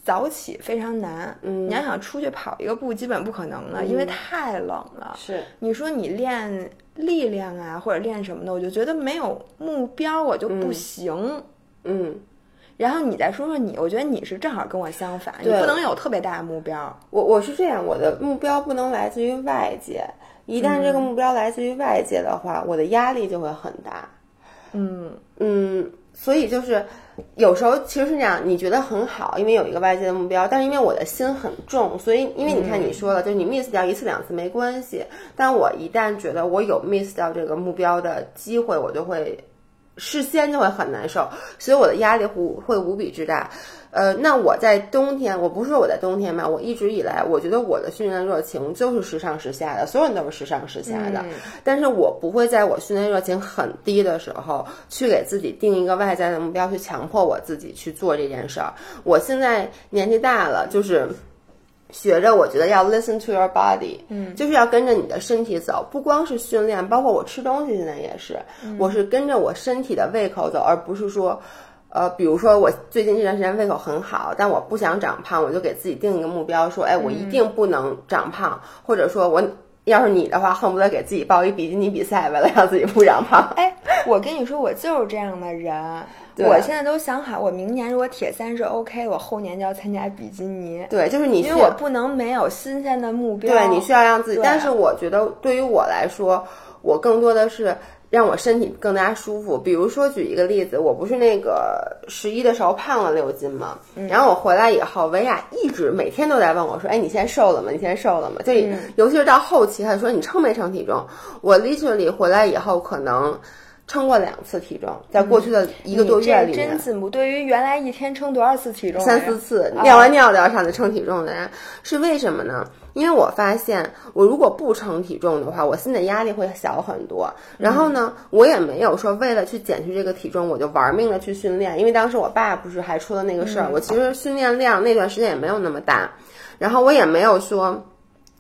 早起非常难，嗯，你要想出去跑一个步，基本不可能的，因为太冷了。是，你说你练力量啊，或者练什么的，我就觉得没有目标我就不行。嗯，然后你再说说你，我觉得你是正好跟我相反，你不能有特别大的目标。我我是这样，我的目标不能来自于外界，一旦这个目标来自于外界的话，我的压力就会很大。嗯嗯，所以就是。有时候其实是这样，你觉得很好，因为有一个外界的目标，但是因为我的心很重，所以因为你看你说了，就是你 miss 掉一次两次没关系，但我一旦觉得我有 miss 掉这个目标的机会，我就会事先就会很难受，所以我的压力会会无比之大。呃，那我在冬天，我不是说我在冬天嘛，我一直以来，我觉得我的训练热情就是时上时下的，所有人都是时上时下的。但是我不会在我训练热情很低的时候，去给自己定一个外在的目标，去强迫我自己去做这件事儿。我现在年纪大了，就是学着，我觉得要 listen to your body，嗯，就是要跟着你的身体走，不光是训练，包括我吃东西，现在也是，我是跟着我身体的胃口走，而不是说。呃，比如说我最近这段时间胃口很好，但我不想长胖，我就给自己定一个目标，说，哎，我一定不能长胖，或者说我要是你的话，恨不得给自己报一比基尼比赛，为了让自己不长胖。哎，我跟你说，我就是这样的人，*laughs* 我现在都想好，我明年如果铁三是 OK，我后年就要参加比基尼。对，就是你，因为我不能没有新鲜的目标。对，你需要让自己。但是我觉得，对于我来说，我更多的是。让我身体更加舒服。比如说，举一个例子，我不是那个十一的时候胖了六斤吗？然后我回来以后，维亚一直每天都在问我说：“哎，你现在瘦了吗？你现在瘦了吗？”就尤其是到后期，他说：“你称没称体重？”我 literally 回来以后可能。称过两次体重，在过去的一个多月里面，真进步。对于原来一天称多少次体重，三四次，尿完尿都要上去称体重的人，是为什么呢？因为我发现，我如果不称体重的话，我心理压力会小很多。然后呢，我也没有说为了去减去这个体重，我就玩命的去训练。因为当时我爸不是还出了那个事儿，我其实训练量那段时间也没有那么大。然后我也没有说，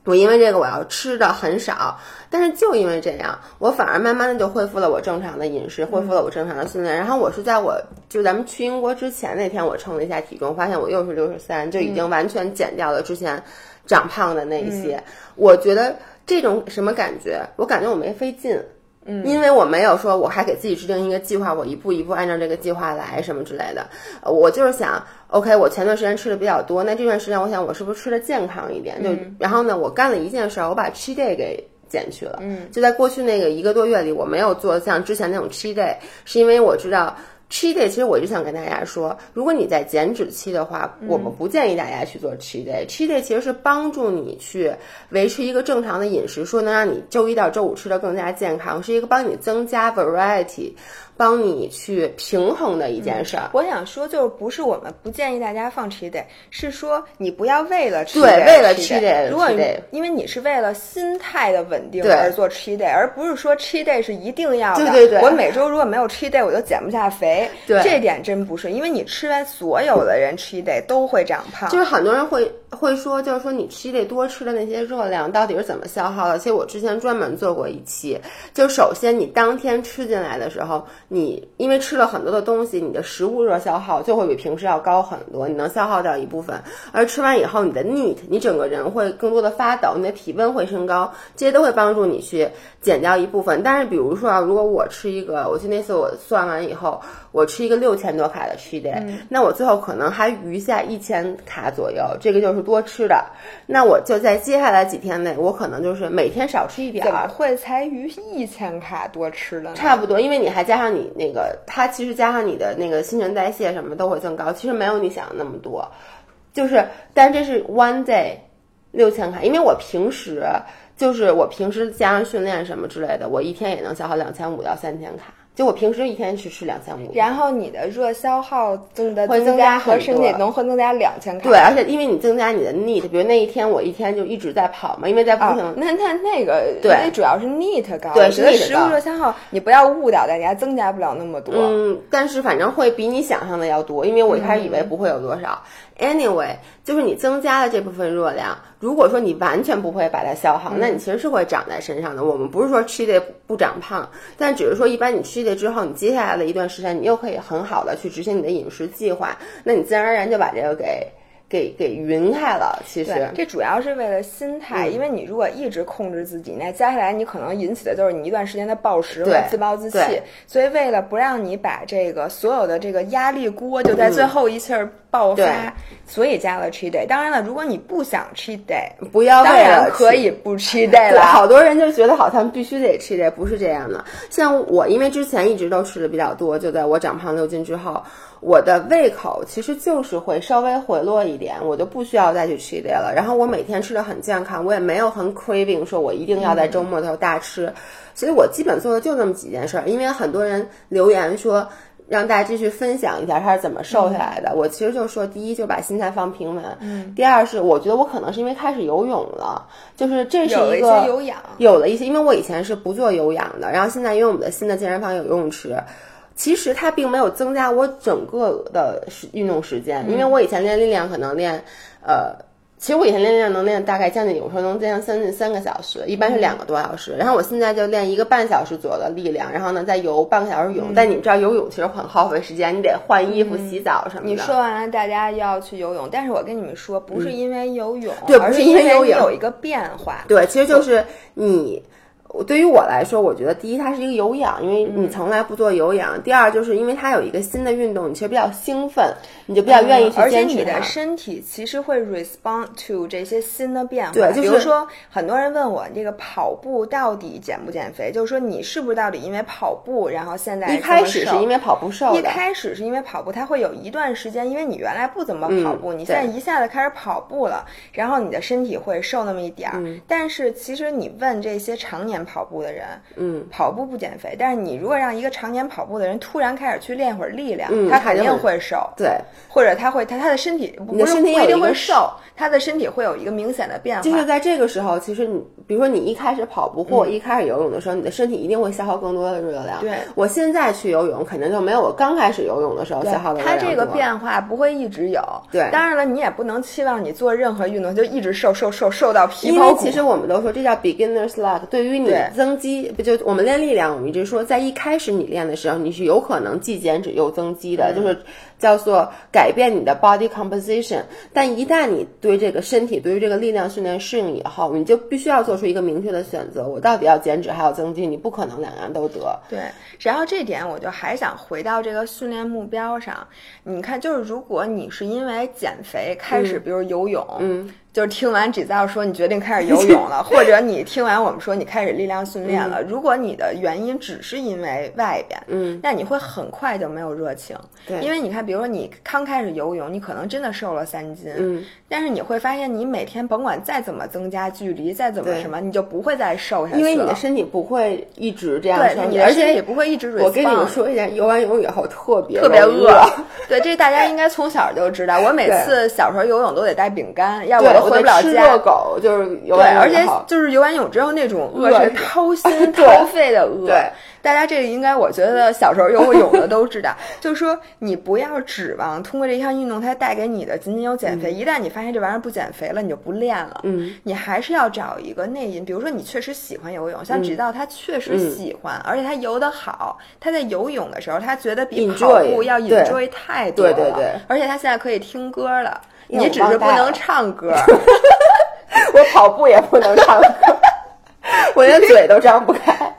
我因为这个我要吃的很少。但是就因为这样，我反而慢慢的就恢复了我正常的饮食，恢复了我正常的训练。然后我是在我就咱们去英国之前那天，我称了一下体重，发现我又是六十三，就已经完全减掉了之前长胖的那一些。我觉得这种什么感觉？我感觉我没费劲，嗯，因为我没有说我还给自己制定一个计划，我一步一步按照这个计划来什么之类的。我就是想，OK，我前段时间吃的比较多，那这段时间我想我是不是吃的健康一点？就然后呢，我干了一件事儿，我把 cheat day 给。减去了，嗯，就在过去那个一个多月里，我没有做像之前那种 cheat day，是因为我知道 cheat day，其实我就想跟大家说，如果你在减脂期的话，我们不建议大家去做 cheat day。cheat day 其实是帮助你去维持一个正常的饮食，说能让你周一到周五吃的更加健康，是一个帮你增加 variety。帮你去平衡的一件事儿。我想说，就是不是我们不建议大家放 cheat day，是说你不要为了对为了 cheat day，如果因为你是为了心态的稳定而做 cheat day，而不是说 cheat day 是一定要的。对对对。我每周如果没有 cheat day，我就减不下肥。对。这点真不是，因为你吃完所有的人 cheat day 都会长胖。就是很多人会会说，就是说你 cheat day 多吃的那些热量到底是怎么消耗的？其实我之前专门做过一期，就首先你当天吃进来的时候。你因为吃了很多的东西，你的食物热消耗就会比平时要高很多，你能消耗掉一部分。而吃完以后，你的 NEAT，你整个人会更多的发抖，你的体温会升高，这些都会帮助你去减掉一部分。但是，比如说啊，如果我吃一个，我记得那次我算完以后，我吃一个六千多卡的 cheat day，那我最后可能还余下一千卡左右，这个就是多吃的。那我就在接下来几天内，我可能就是每天少吃一点儿。怎么会才余一千卡多吃的？差不多，因为你还加上你。你那个，它其实加上你的那个新陈代谢什么都会增高，其实没有你想的那么多，就是，但这是 one day 六千卡，因为我平时就是我平时加上训练什么之类的，我一天也能消耗两千五到三千卡。就我平时一天是吃两千五，然后你的热消耗增的会增加和身体能会增加两千卡。对，而且因为你增加你的 NEAT，比如那一天我一天就一直在跑嘛，因为在不停。那那那个对，那主要是 NEAT 高，对，是食物热消耗，你不要误导大家，增加不了那么多。嗯，但是反正会比你想象的要多，因为我一开始以为不会有多少。Anyway，就是你增加了这部分热量，如果说你完全不会把它消耗，那你其实是会长在身上的。我们不是说吃的不长胖，但只是说一般你吃的之后，你接下来的一段时间，你又可以很好的去执行你的饮食计划，那你自然而然就把这个给。给给匀开了，其实这主要是为了心态，因为你如果一直控制自己，那接下来你可能引起的就是你一段时间的暴食和自暴自弃。所以为了不让你把这个所有的这个压力锅就在最后一气儿爆发，所以加了 cheat day。当然了，如果你不想 cheat day，不要为了可以不 cheat day 了。好多人就觉得好像必须得 cheat day，不是这样的。像我，因为之前一直都吃的比较多，就在我长胖六斤之后。我的胃口其实就是会稍微回落一点，我就不需要再去 cheat day 了。然后我每天吃的很健康，我也没有很 craving 说我一定要在周末的时候大吃，所以我基本做的就那么几件事儿。因为很多人留言说。让大家继续分享一下他是怎么瘦下来的。我其实就说，第一就把心态放平稳，嗯，第二是我觉得我可能是因为开始游泳了，就是这是一个有氧，有了一些，因为我以前是不做有氧的，然后现在因为我们的新的健身房有游泳池，其实它并没有增加我整个的时运动时间，因为我以前练力量可能练，呃。其实我以前练力量能练大概将近有时候能练将近三个小时，一般是两个多小时。然后我现在就练一个半小时左右的力量，然后呢再游半个小时泳。但你们知道游泳其实很耗费时间，你得换衣服、洗澡什么的。你说完了，大家要去游泳，但是我跟你们说，不是因为游泳，对，不是因为游泳有一个变化。对，其实就是你。对于我来说，我觉得第一它是一个有氧，因为你从来不做有氧；第二就是因为它有一个新的运动，你其实比较兴奋，你就比较愿意去坚持。而且你的身体其实会 respond to 这些新的变化。对，就比如说很多人问我这个跑步到底减不减肥，就是说你是不是到底因为跑步，然后现在一开始是因为跑步瘦一开始是因为跑步，它会有一段时间，因为你原来不怎么跑步，你现在一下子开始跑步了，然后你的身体会瘦那么一点儿。但是其实你问这些常年跑步的人。嗯，跑步不减肥，但是你如果让一个常年跑步的人突然开始去练会儿力量，嗯，他肯定会瘦，对，或者他会他他的身体不是不一定会瘦，他的身体会有一个明显的变化。就是在这个时候，其实你比如说你一开始跑步或一开始游泳的时候，你的身体一定会消耗更多的热量。对，我现在去游泳，肯定就没有我刚开始游泳的时候消耗的热量它这个变化不会一直有。对，当然了，你也不能期望你做任何运动就一直瘦瘦瘦瘦到皮包骨。因为其实我们都说这叫 beginner's luck，对于你增肌不就我们练力量，我们一直说在一开始你练的时候，你是有可能既减脂又增肌的，就是。叫做改变你的 body composition，但一旦你对这个身体、对于这个力量训练适应以后，你就必须要做出一个明确的选择：我到底要减脂还要增肌？你不可能两样都得。对，然后这点我就还想回到这个训练目标上。你看，就是如果你是因为减肥开始，比如游泳，嗯。就是听完 Giselle 说你决定开始游泳了，*laughs* 或者你听完我们说你开始力量训练了。如果你的原因只是因为外边，嗯，那你会很快就没有热情。对，因为你看，比如说你刚开始游泳，你可能真的瘦了三斤，嗯，但是你会发现你每天甭管再怎么增加距离，再怎么什么，你就不会再瘦下去。因为你的身体不会一直这样对，你而且也不会一直。我跟你们说一下，游完泳以后特别特别饿。*laughs* 对，这大家应该从小就知道。我每次小时候游泳都得带饼干，要不我回不了家。狗就是游对，而且就是游完泳之后那种饿是掏心 *laughs* 掏肺的饿。对，大家这个应该我觉得小时候游过泳的都知道，就是说你不要指望通过这项运动它带给你的仅仅有减肥。一旦你发现这玩意儿不减肥了，你就不练了。嗯，你还是要找一个内因，比如说你确实喜欢游泳，像直到他确实喜欢，而且他游得好，他在游泳的时候他觉得比跑步要 enjoy 太多了。对对对，而且他现在可以听歌了，你只是不能唱歌。*laughs* *laughs* 我跑步也不能唱歌，*laughs* 我连嘴都张不开。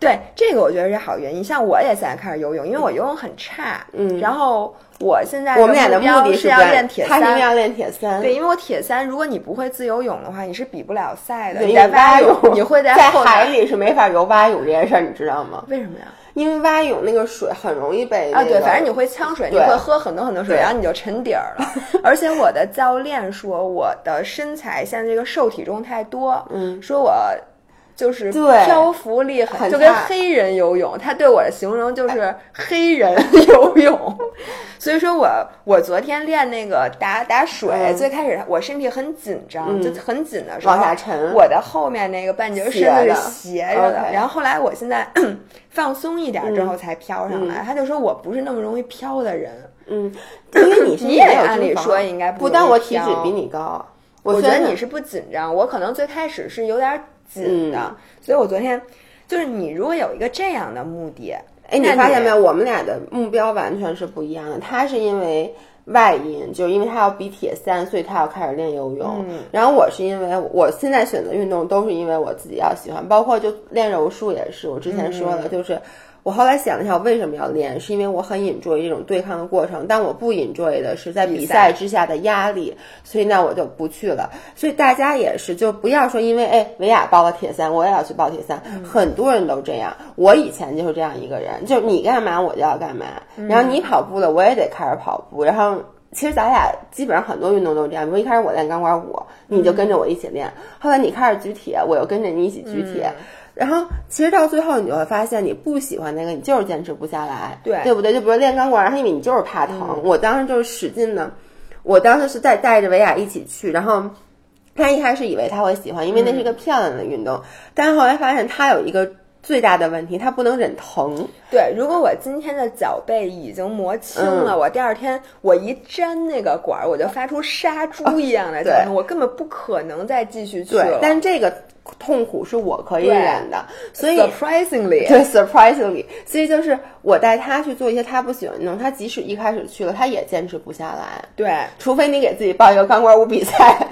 对，这个我觉得是好原因。像我也现在开始游泳，因为我游泳很差。嗯，然后我现在我们俩的目的是要练铁三，要练铁三。对，因为我铁三，如果你不会自由泳的话，你是比不了赛的。你在蛙泳，你会在海里是没法游蛙泳这件事儿，你知道吗？为什么呀？因为蛙泳那个水很容易被啊，对，反正你会呛水，你会喝很多很多水，然后你就沉底儿了。*laughs* 而且我的教练说，我的身材现在这个瘦体重太多，嗯，说我。就是漂浮力很，就跟黑人游泳，他对我的形容就是黑人 *laughs* 游泳。所以说我我昨天练那个打打水，最开始我身体很紧张，就很紧的时候往下沉，我的后面那个半截身子是斜着的。然后后来我现在 *coughs* 放松一点之后才飘上来。他就说我不是那么容易飘的人，嗯，因为你 *laughs* 你也按理说应该不，但我体脂比你高，我觉得你是不紧张，我可能最开始是有点。紧的，所以我昨天就是你如果有一个这样的目的，哎，你发现没有？我们俩的目标完全是不一样的。他是因为外因，就是因为他要比铁三，所以他要开始练游泳。然后我是因为我现在选择运动都是因为我自己要喜欢，包括就练柔术也是。我之前说的，就是我后来想了一下，我为什么要练，是因为我很 enjoy 这种对抗的过程，但我不 enjoy 的是在比赛之下的压力，所以那我就不去了。所以大家也是，就不要说因为哎维亚报了铁三，我也要去报铁三，很多人都这样。我以前就是这样一个人，就你干嘛我就要干嘛，然后你跑步了我也得开始跑步，然后。其实咱俩基本上很多运动都是这样，比如一开始我练钢管舞，你就跟着我一起练；后来你开始举铁，我又跟着你一起举铁。然后其实到最后，你就会发现你不喜欢那个，你就是坚持不下来，对对不对？就比如练钢管，然后因为你就是怕疼，我当时就是使劲的，我当时是带带着维亚一起去，然后他一开始以为他会喜欢，因为那是一个漂亮的运动，但是后来发现他有一个。最大的问题，他不能忍疼。对，如果我今天的脚背已经磨青了，我第二天我一粘那个管儿，我就发出杀猪一样的疼痛，我根本不可能再继续去了。但这个痛苦是我可以忍的，所以 surprisingly，对 surprisingly，所以就是我带他去做一些他不喜欢的他即使一开始去了，他也坚持不下来。对，除非你给自己报一个钢管舞比赛。*laughs*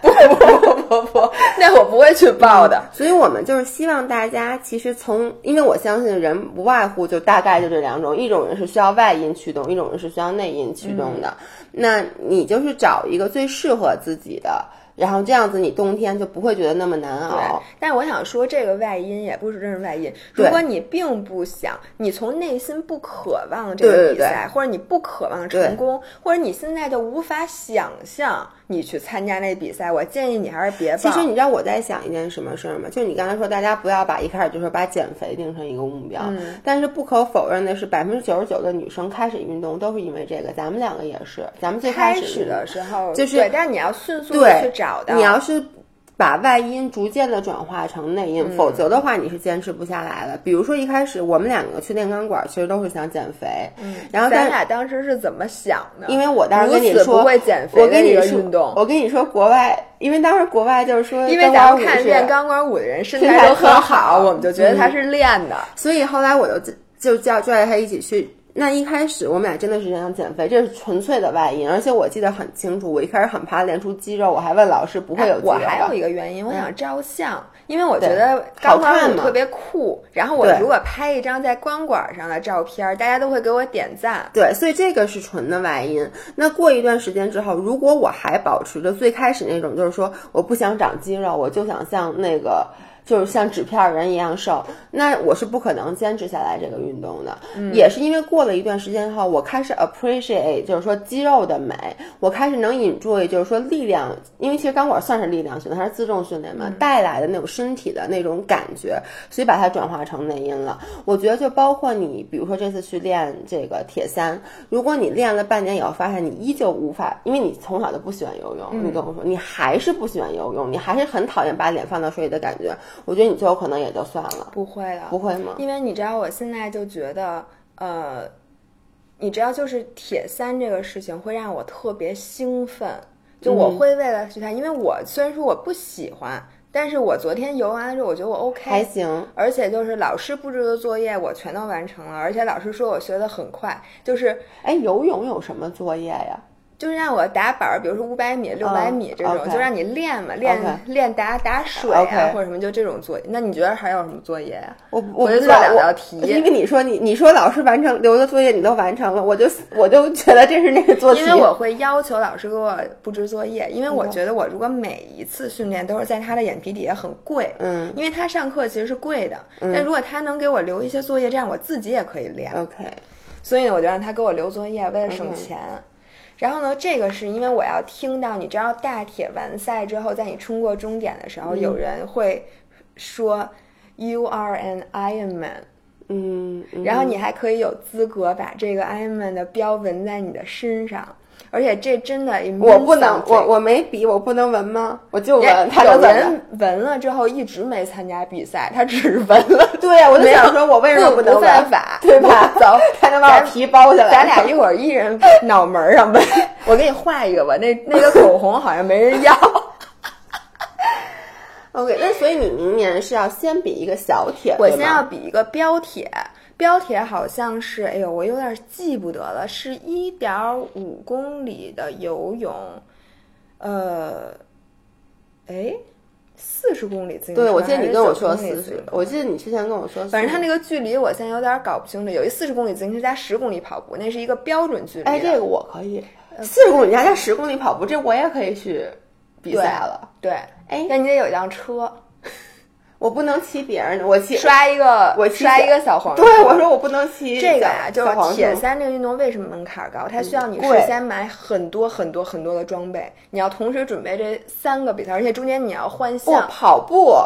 不不不不不，*laughs* 那我不会去报的。所以我们就是希望大家，其实从，因为我相信人不外乎就大概就这两种，一种人是需要外因驱动，一种人是需要内因驱动的。那你就是找一个最适合自己的。然后这样子，你冬天就不会觉得那么难熬。但是我想说，这个外因也不是真是外因。如果你并不想，你从内心不渴望这个比赛，或者你不渴望成功，或者你现在就无法想象你去参加那比赛，我建议你还是别其实你知道我在想一件什么事儿吗？就你刚才说，大家不要把一开始就说把减肥定成一个目标。嗯。但是不可否认的是，百分之九十九的女生开始运动都是因为这个。咱们两个也是，咱们最开始的时候就是，对，但你要迅速的去找到。你要是把外因逐渐的转化成内因，否则的话你是坚持不下来的。比如说一开始我们两个去练钢管，其实都是想减肥。嗯，然后咱俩当时是怎么想的？因为我当时跟你说，不会减肥我跟你说，我跟你说，国外，因为当时国外就是说，因为咱们看练钢管舞的人身材都很好，我们就觉得他是练的。所以后来我就就叫拽着他一起去。那一开始我们俩真的是想减肥，这是纯粹的外因，而且我记得很清楚，我一开始很怕练出肌肉，我还问老师不会有肌肉。我还有一个原因，我想照相，因为我觉得钢管舞特别酷。然后我如果拍一张在钢管上的照片，大家都会给我点赞。对，所以这个是纯的外因。那过一段时间之后，如果我还保持着最开始那种，就是说我不想长肌肉，我就想像那个。就是像纸片人一样瘦，那我是不可能坚持下来这个运动的。也是因为过了一段时间后，我开始 appreciate，就是说肌肉的美，我开始能 enjoy，就是说力量，因为其实钢管算是力量训练，它是自重训练嘛，带来的那种身体的那种感觉，所以把它转化成内因了。我觉得就包括你，比如说这次去练这个铁三，如果你练了半年以后发现你依旧无法，因为你从小就不喜欢游泳，你跟我说你还是不喜欢游泳，你还是很讨厌把脸放到水里的感觉。我觉得你最后可能也就算了，不会的，不会吗？因为你知道，我现在就觉得，呃，你知道，就是铁三这个事情会让我特别兴奋，就我会为了去它，因为我虽然说我不喜欢，但是我昨天游完了之后，我觉得我 OK，还行，而且就是老师布置的作业我全都完成了，而且老师说我学的很快，就是，哎，游泳有什么作业呀？就是让我打板儿，比如说五百米、六百米这种，就让你练嘛，练练打打水啊，或者什么，就这种作业。那你觉得还有什么作业呀？我我就做两道题，因为你说你你说老师完成留的作业你都完成了，我就我就觉得这是那个作业。因为我会要求老师给我布置作业，因为我觉得我如果每一次训练都是在他的眼皮底下很贵，嗯，因为他上课其实是贵的，但如果他能给我留一些作业，这样我自己也可以练。OK，所以呢，我就让他给我留作业，为了省钱。然后呢，这个是因为我要听到，你知道大铁完赛之后，在你冲过终点的时候，有人会说 “You are an Iron Man”，嗯，然后你还可以有资格把这个 Iron Man 的标纹在你的身上。而且这真的，我不能，我我没比，我不能闻吗？我就闻。他有人闻了之后一直没参加比赛，他只是闻了。*laughs* *laughs* 对呀，我就想说，我为什么不能犯法？*laughs* 对吧？走，他能把我皮剥下来。咱俩一会儿一人脑门上闻，我给你画一个吧。那那个口红好像没人要。OK，那所以你明年是要先比一个小铁，我先要比一个标铁。标铁好像是，哎呦，我有点记不得了，是一点五公里的游泳，呃，哎，四十公里自行车，对，我记得你跟我说四四十，我记得你之前跟我说，反正它那个距离我现在有点搞不清楚。有一四十公里自行车加十公里跑步，那是一个标准距离。哎，这个我可以，四十公里加加十公里跑步，这我也可以去比赛了。对，哎，那你得有一辆车。我不能骑别人的，我骑 *laughs* 刷一个，我刷一个小黄。*laughs* 对，我说我不能骑这个呀，就是铁三这个运动为什么门槛高？它需要你事先买很多很多很多的装备，你要同时准备这三个比赛，而且中间你要换项。跑步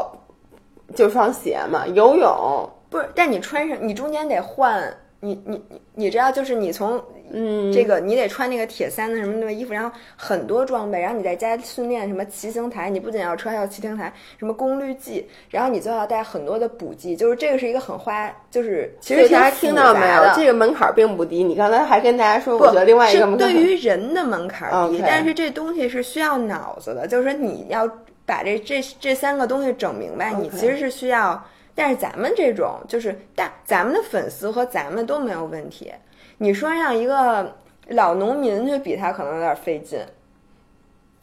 就双鞋嘛，游泳不是，但你穿上，你中间得换。你你你你知道，就是你从嗯这个，你得穿那个铁三的什么那个衣服，然后很多装备，然后你在家训练什么骑行台，你不仅要穿要骑行台，什么功率计，然后你就要带很多的补剂，就是这个是一个很花，就是其实大家听到没有？这个门槛并不低。你刚才还跟大家说，我觉得另外一个门槛对于人的门槛低，但是这东西是需要脑子的，就是说你要把这这这三个东西整明白，你其实是需要。但是咱们这种就是大，咱们的粉丝和咱们都没有问题。你说让一个老农民去比他，可能有点费劲。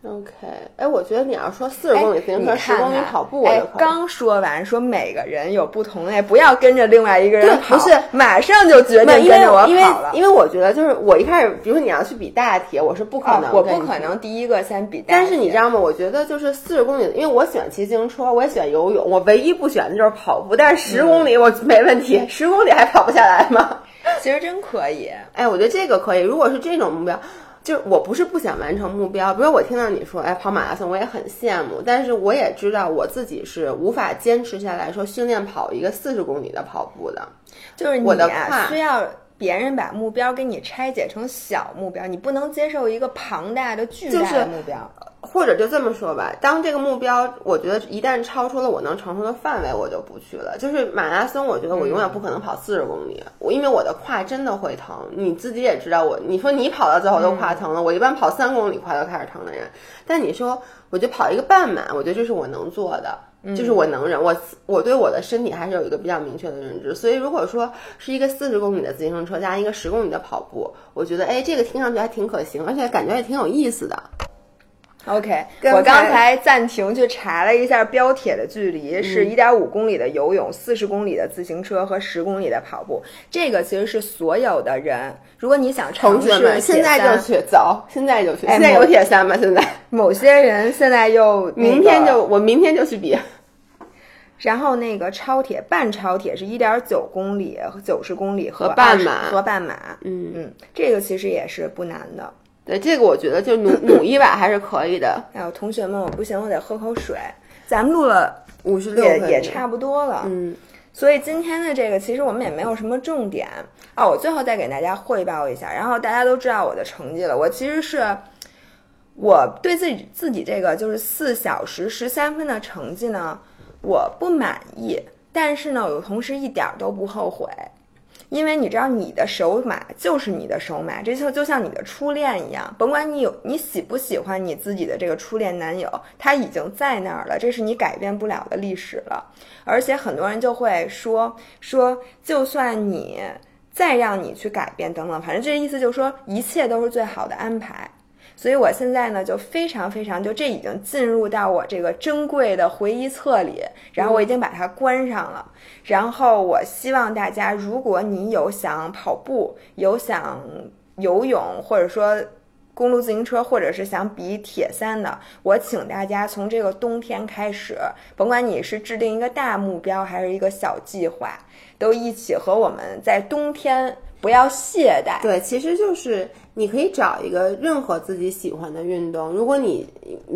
OK，哎，我觉得你要说四十公里自行车、十公里跑步，哎，刚说完说每个人有不同的，不要跟着另外一个人跑，不是马上就决定跟着我跑了。因为我觉得就是我一开始，比如说你要去比大铁，我是不可能，我不可能第一个先比。但是你知道吗？我觉得就是四十公里，因为我喜欢骑自行车，我也喜欢游泳，我唯一不喜欢的就是跑步。但是十公里我没问题，十公里还跑不下来吗？*laughs* 其实真可以。哎，我觉得这个可以。如果是这种目标。就我不是不想完成目标，比如我听到你说，哎，跑马拉松，我也很羡慕，但是我也知道我自己是无法坚持下来说训练跑一个四十公里的跑步的，就是你啊，需要别人把目标给你拆解成小目标，你不能接受一个庞大的巨大的目标。或者就这么说吧，当这个目标，我觉得一旦超出了我能承受的范围，我就不去了。就是马拉松，我觉得我永远不可能跑四十公里，我因为我的胯真的会疼。你自己也知道，我你说你跑到最后都胯疼了，我一般跑三公里胯都开始疼的人。但你说，我就跑一个半马，我觉得这是我能做的，就是我能忍。我我对我的身体还是有一个比较明确的认知。所以如果说是一个四十公里的自行车加一个十公里的跑步，我觉得哎，这个听上去还挺可行，而且感觉也挺有意思的。OK，我刚才暂停去查了一下标铁的距离，是一点五公里的游泳，四十公里的自行车和十公里的跑步。这个其实是所有的人，如果你想尝试们现在就去走，现在就去，现在有铁三吗？现在 *laughs* 某些人现在又明天就我明天就去比。然后那个超铁半超铁是一点九公里九十公里和半马和半马，嗯嗯，这个其实也是不难的。对这个，我觉得就努努一把还是可以的。哎呦，同学们，我不行，我得喝口水。咱们录了五十六，也也差不多了。嗯，所以今天的这个，其实我们也没有什么重点啊。我最后再给大家汇报一下，然后大家都知道我的成绩了。我其实是我对自己自己这个就是四小时十三分的成绩呢，我不满意，但是呢，我同时一点都不后悔。因为你知道，你的首马就是你的首马，这就就像你的初恋一样，甭管你有你喜不喜欢你自己的这个初恋男友，他已经在那儿了，这是你改变不了的历史了。而且很多人就会说说，就算你再让你去改变等等，反正这意思就是说，一切都是最好的安排。所以我现在呢，就非常非常，就这已经进入到我这个珍贵的回忆册里，然后我已经把它关上了。然后我希望大家，如果你有想跑步、有想游泳，或者说公路自行车，或者是想比铁三的，我请大家从这个冬天开始，甭管你是制定一个大目标还是一个小计划，都一起和我们在冬天不要懈怠。对，其实就是。你可以找一个任何自己喜欢的运动。如果你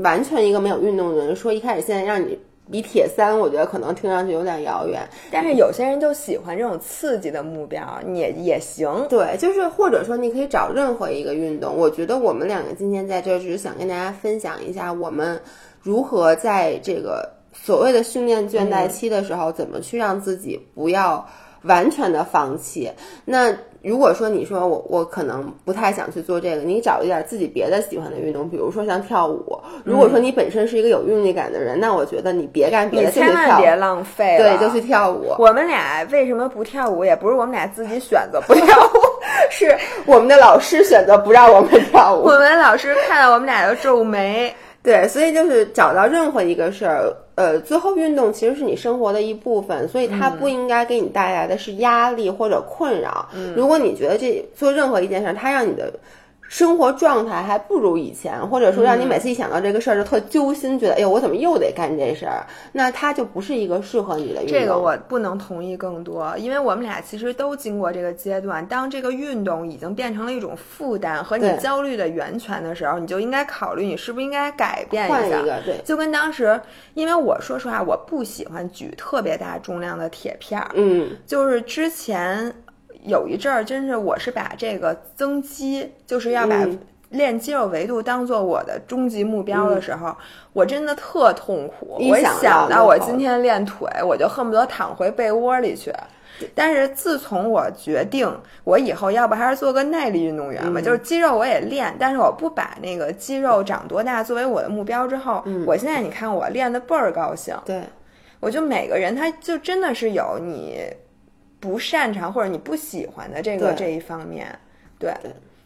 完全一个没有运动的人，说一开始现在让你比铁三，我觉得可能听上去有点遥远。但是有些人就喜欢这种刺激的目标，也也行。对，就是或者说你可以找任何一个运动。我觉得我们两个今天在这只是想跟大家分享一下，我们如何在这个所谓的训练倦怠期的时候，怎么去让自己不要完全的放弃。那。如果说你说我我可能不太想去做这个，你找一点自己别的喜欢的运动，比如说像跳舞。如果说你本身是一个有韵律感的人，那我觉得你别干别的，千万别浪费了，对，就去跳舞。我们俩为什么不跳舞？也不是我们俩自己选择不跳舞，*laughs* 是我们的老师选择不让我们跳舞。*laughs* 我们老师看到我们俩就皱眉。对，所以就是找到任何一个事儿。呃，最后运动其实是你生活的一部分，所以它不应该给你带来的是压力或者困扰。如果你觉得这做任何一件事，它让你的。生活状态还不如以前，或者说让你每次一想到这个事儿就特揪心，觉得哎呦我怎么又得干这事儿？那它就不是一个适合你的运动。这个我不能同意更多，因为我们俩其实都经过这个阶段。当这个运动已经变成了一种负担和你焦虑的源泉的时候，你就应该考虑你是不是应该改变一下。对，就跟当时，因为我说实话，我不喜欢举特别大重量的铁片儿。嗯，就是之前。有一阵儿，真是我是把这个增肌，就是要把练肌肉维度当做我的终极目标的时候，我真的特痛苦。我想到我今天练腿，我就恨不得躺回被窝里去。但是自从我决定我以后要不还是做个耐力运动员吧，就是肌肉我也练，但是我不把那个肌肉长多大作为我的目标。之后，我现在你看我练的倍儿高兴。对，我就每个人他就真的是有你。不擅长或者你不喜欢的这个这一方面，对，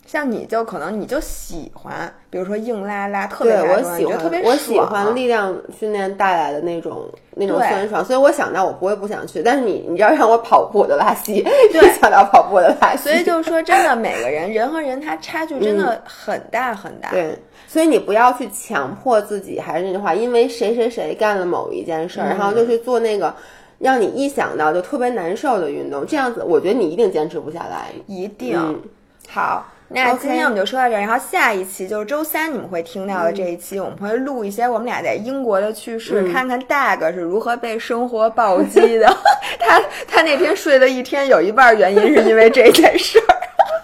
像你就可能你就喜欢，比如说硬拉拉特别我喜欢特别我喜欢力量训练带来的那种那种酸爽，所以我想到我不会不想去，但是你你要让我跑步我就拉稀，对，想到跑步的拉稀，所以就是说真的，每个人人和人他差距真的很大很大，对，所以你不要去强迫自己，还是那句话，因为谁谁谁干了某一件事儿，然后就去做那个。让你一想到就特别难受的运动，这样子我觉得你一定坚持不下来。一定好，那今天我们就说到这儿，然后下一期就是周三你们会听到的这一期，我们会录一些我们俩在英国的趣事，看看 Dag 是如何被生活暴击的。*laughs* 他他那天睡了一天，有一半原因是因为这件事儿。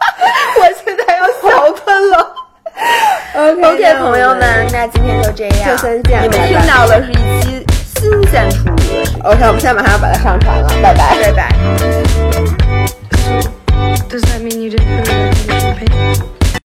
*laughs* 我现在要笑喷了。*laughs* OK，朋友们，那今天就这样，周三见。你们听到的是一期新鲜出炉的 ok 我们现在马上要把它上传了拜拜拜拜 does that mean you didn't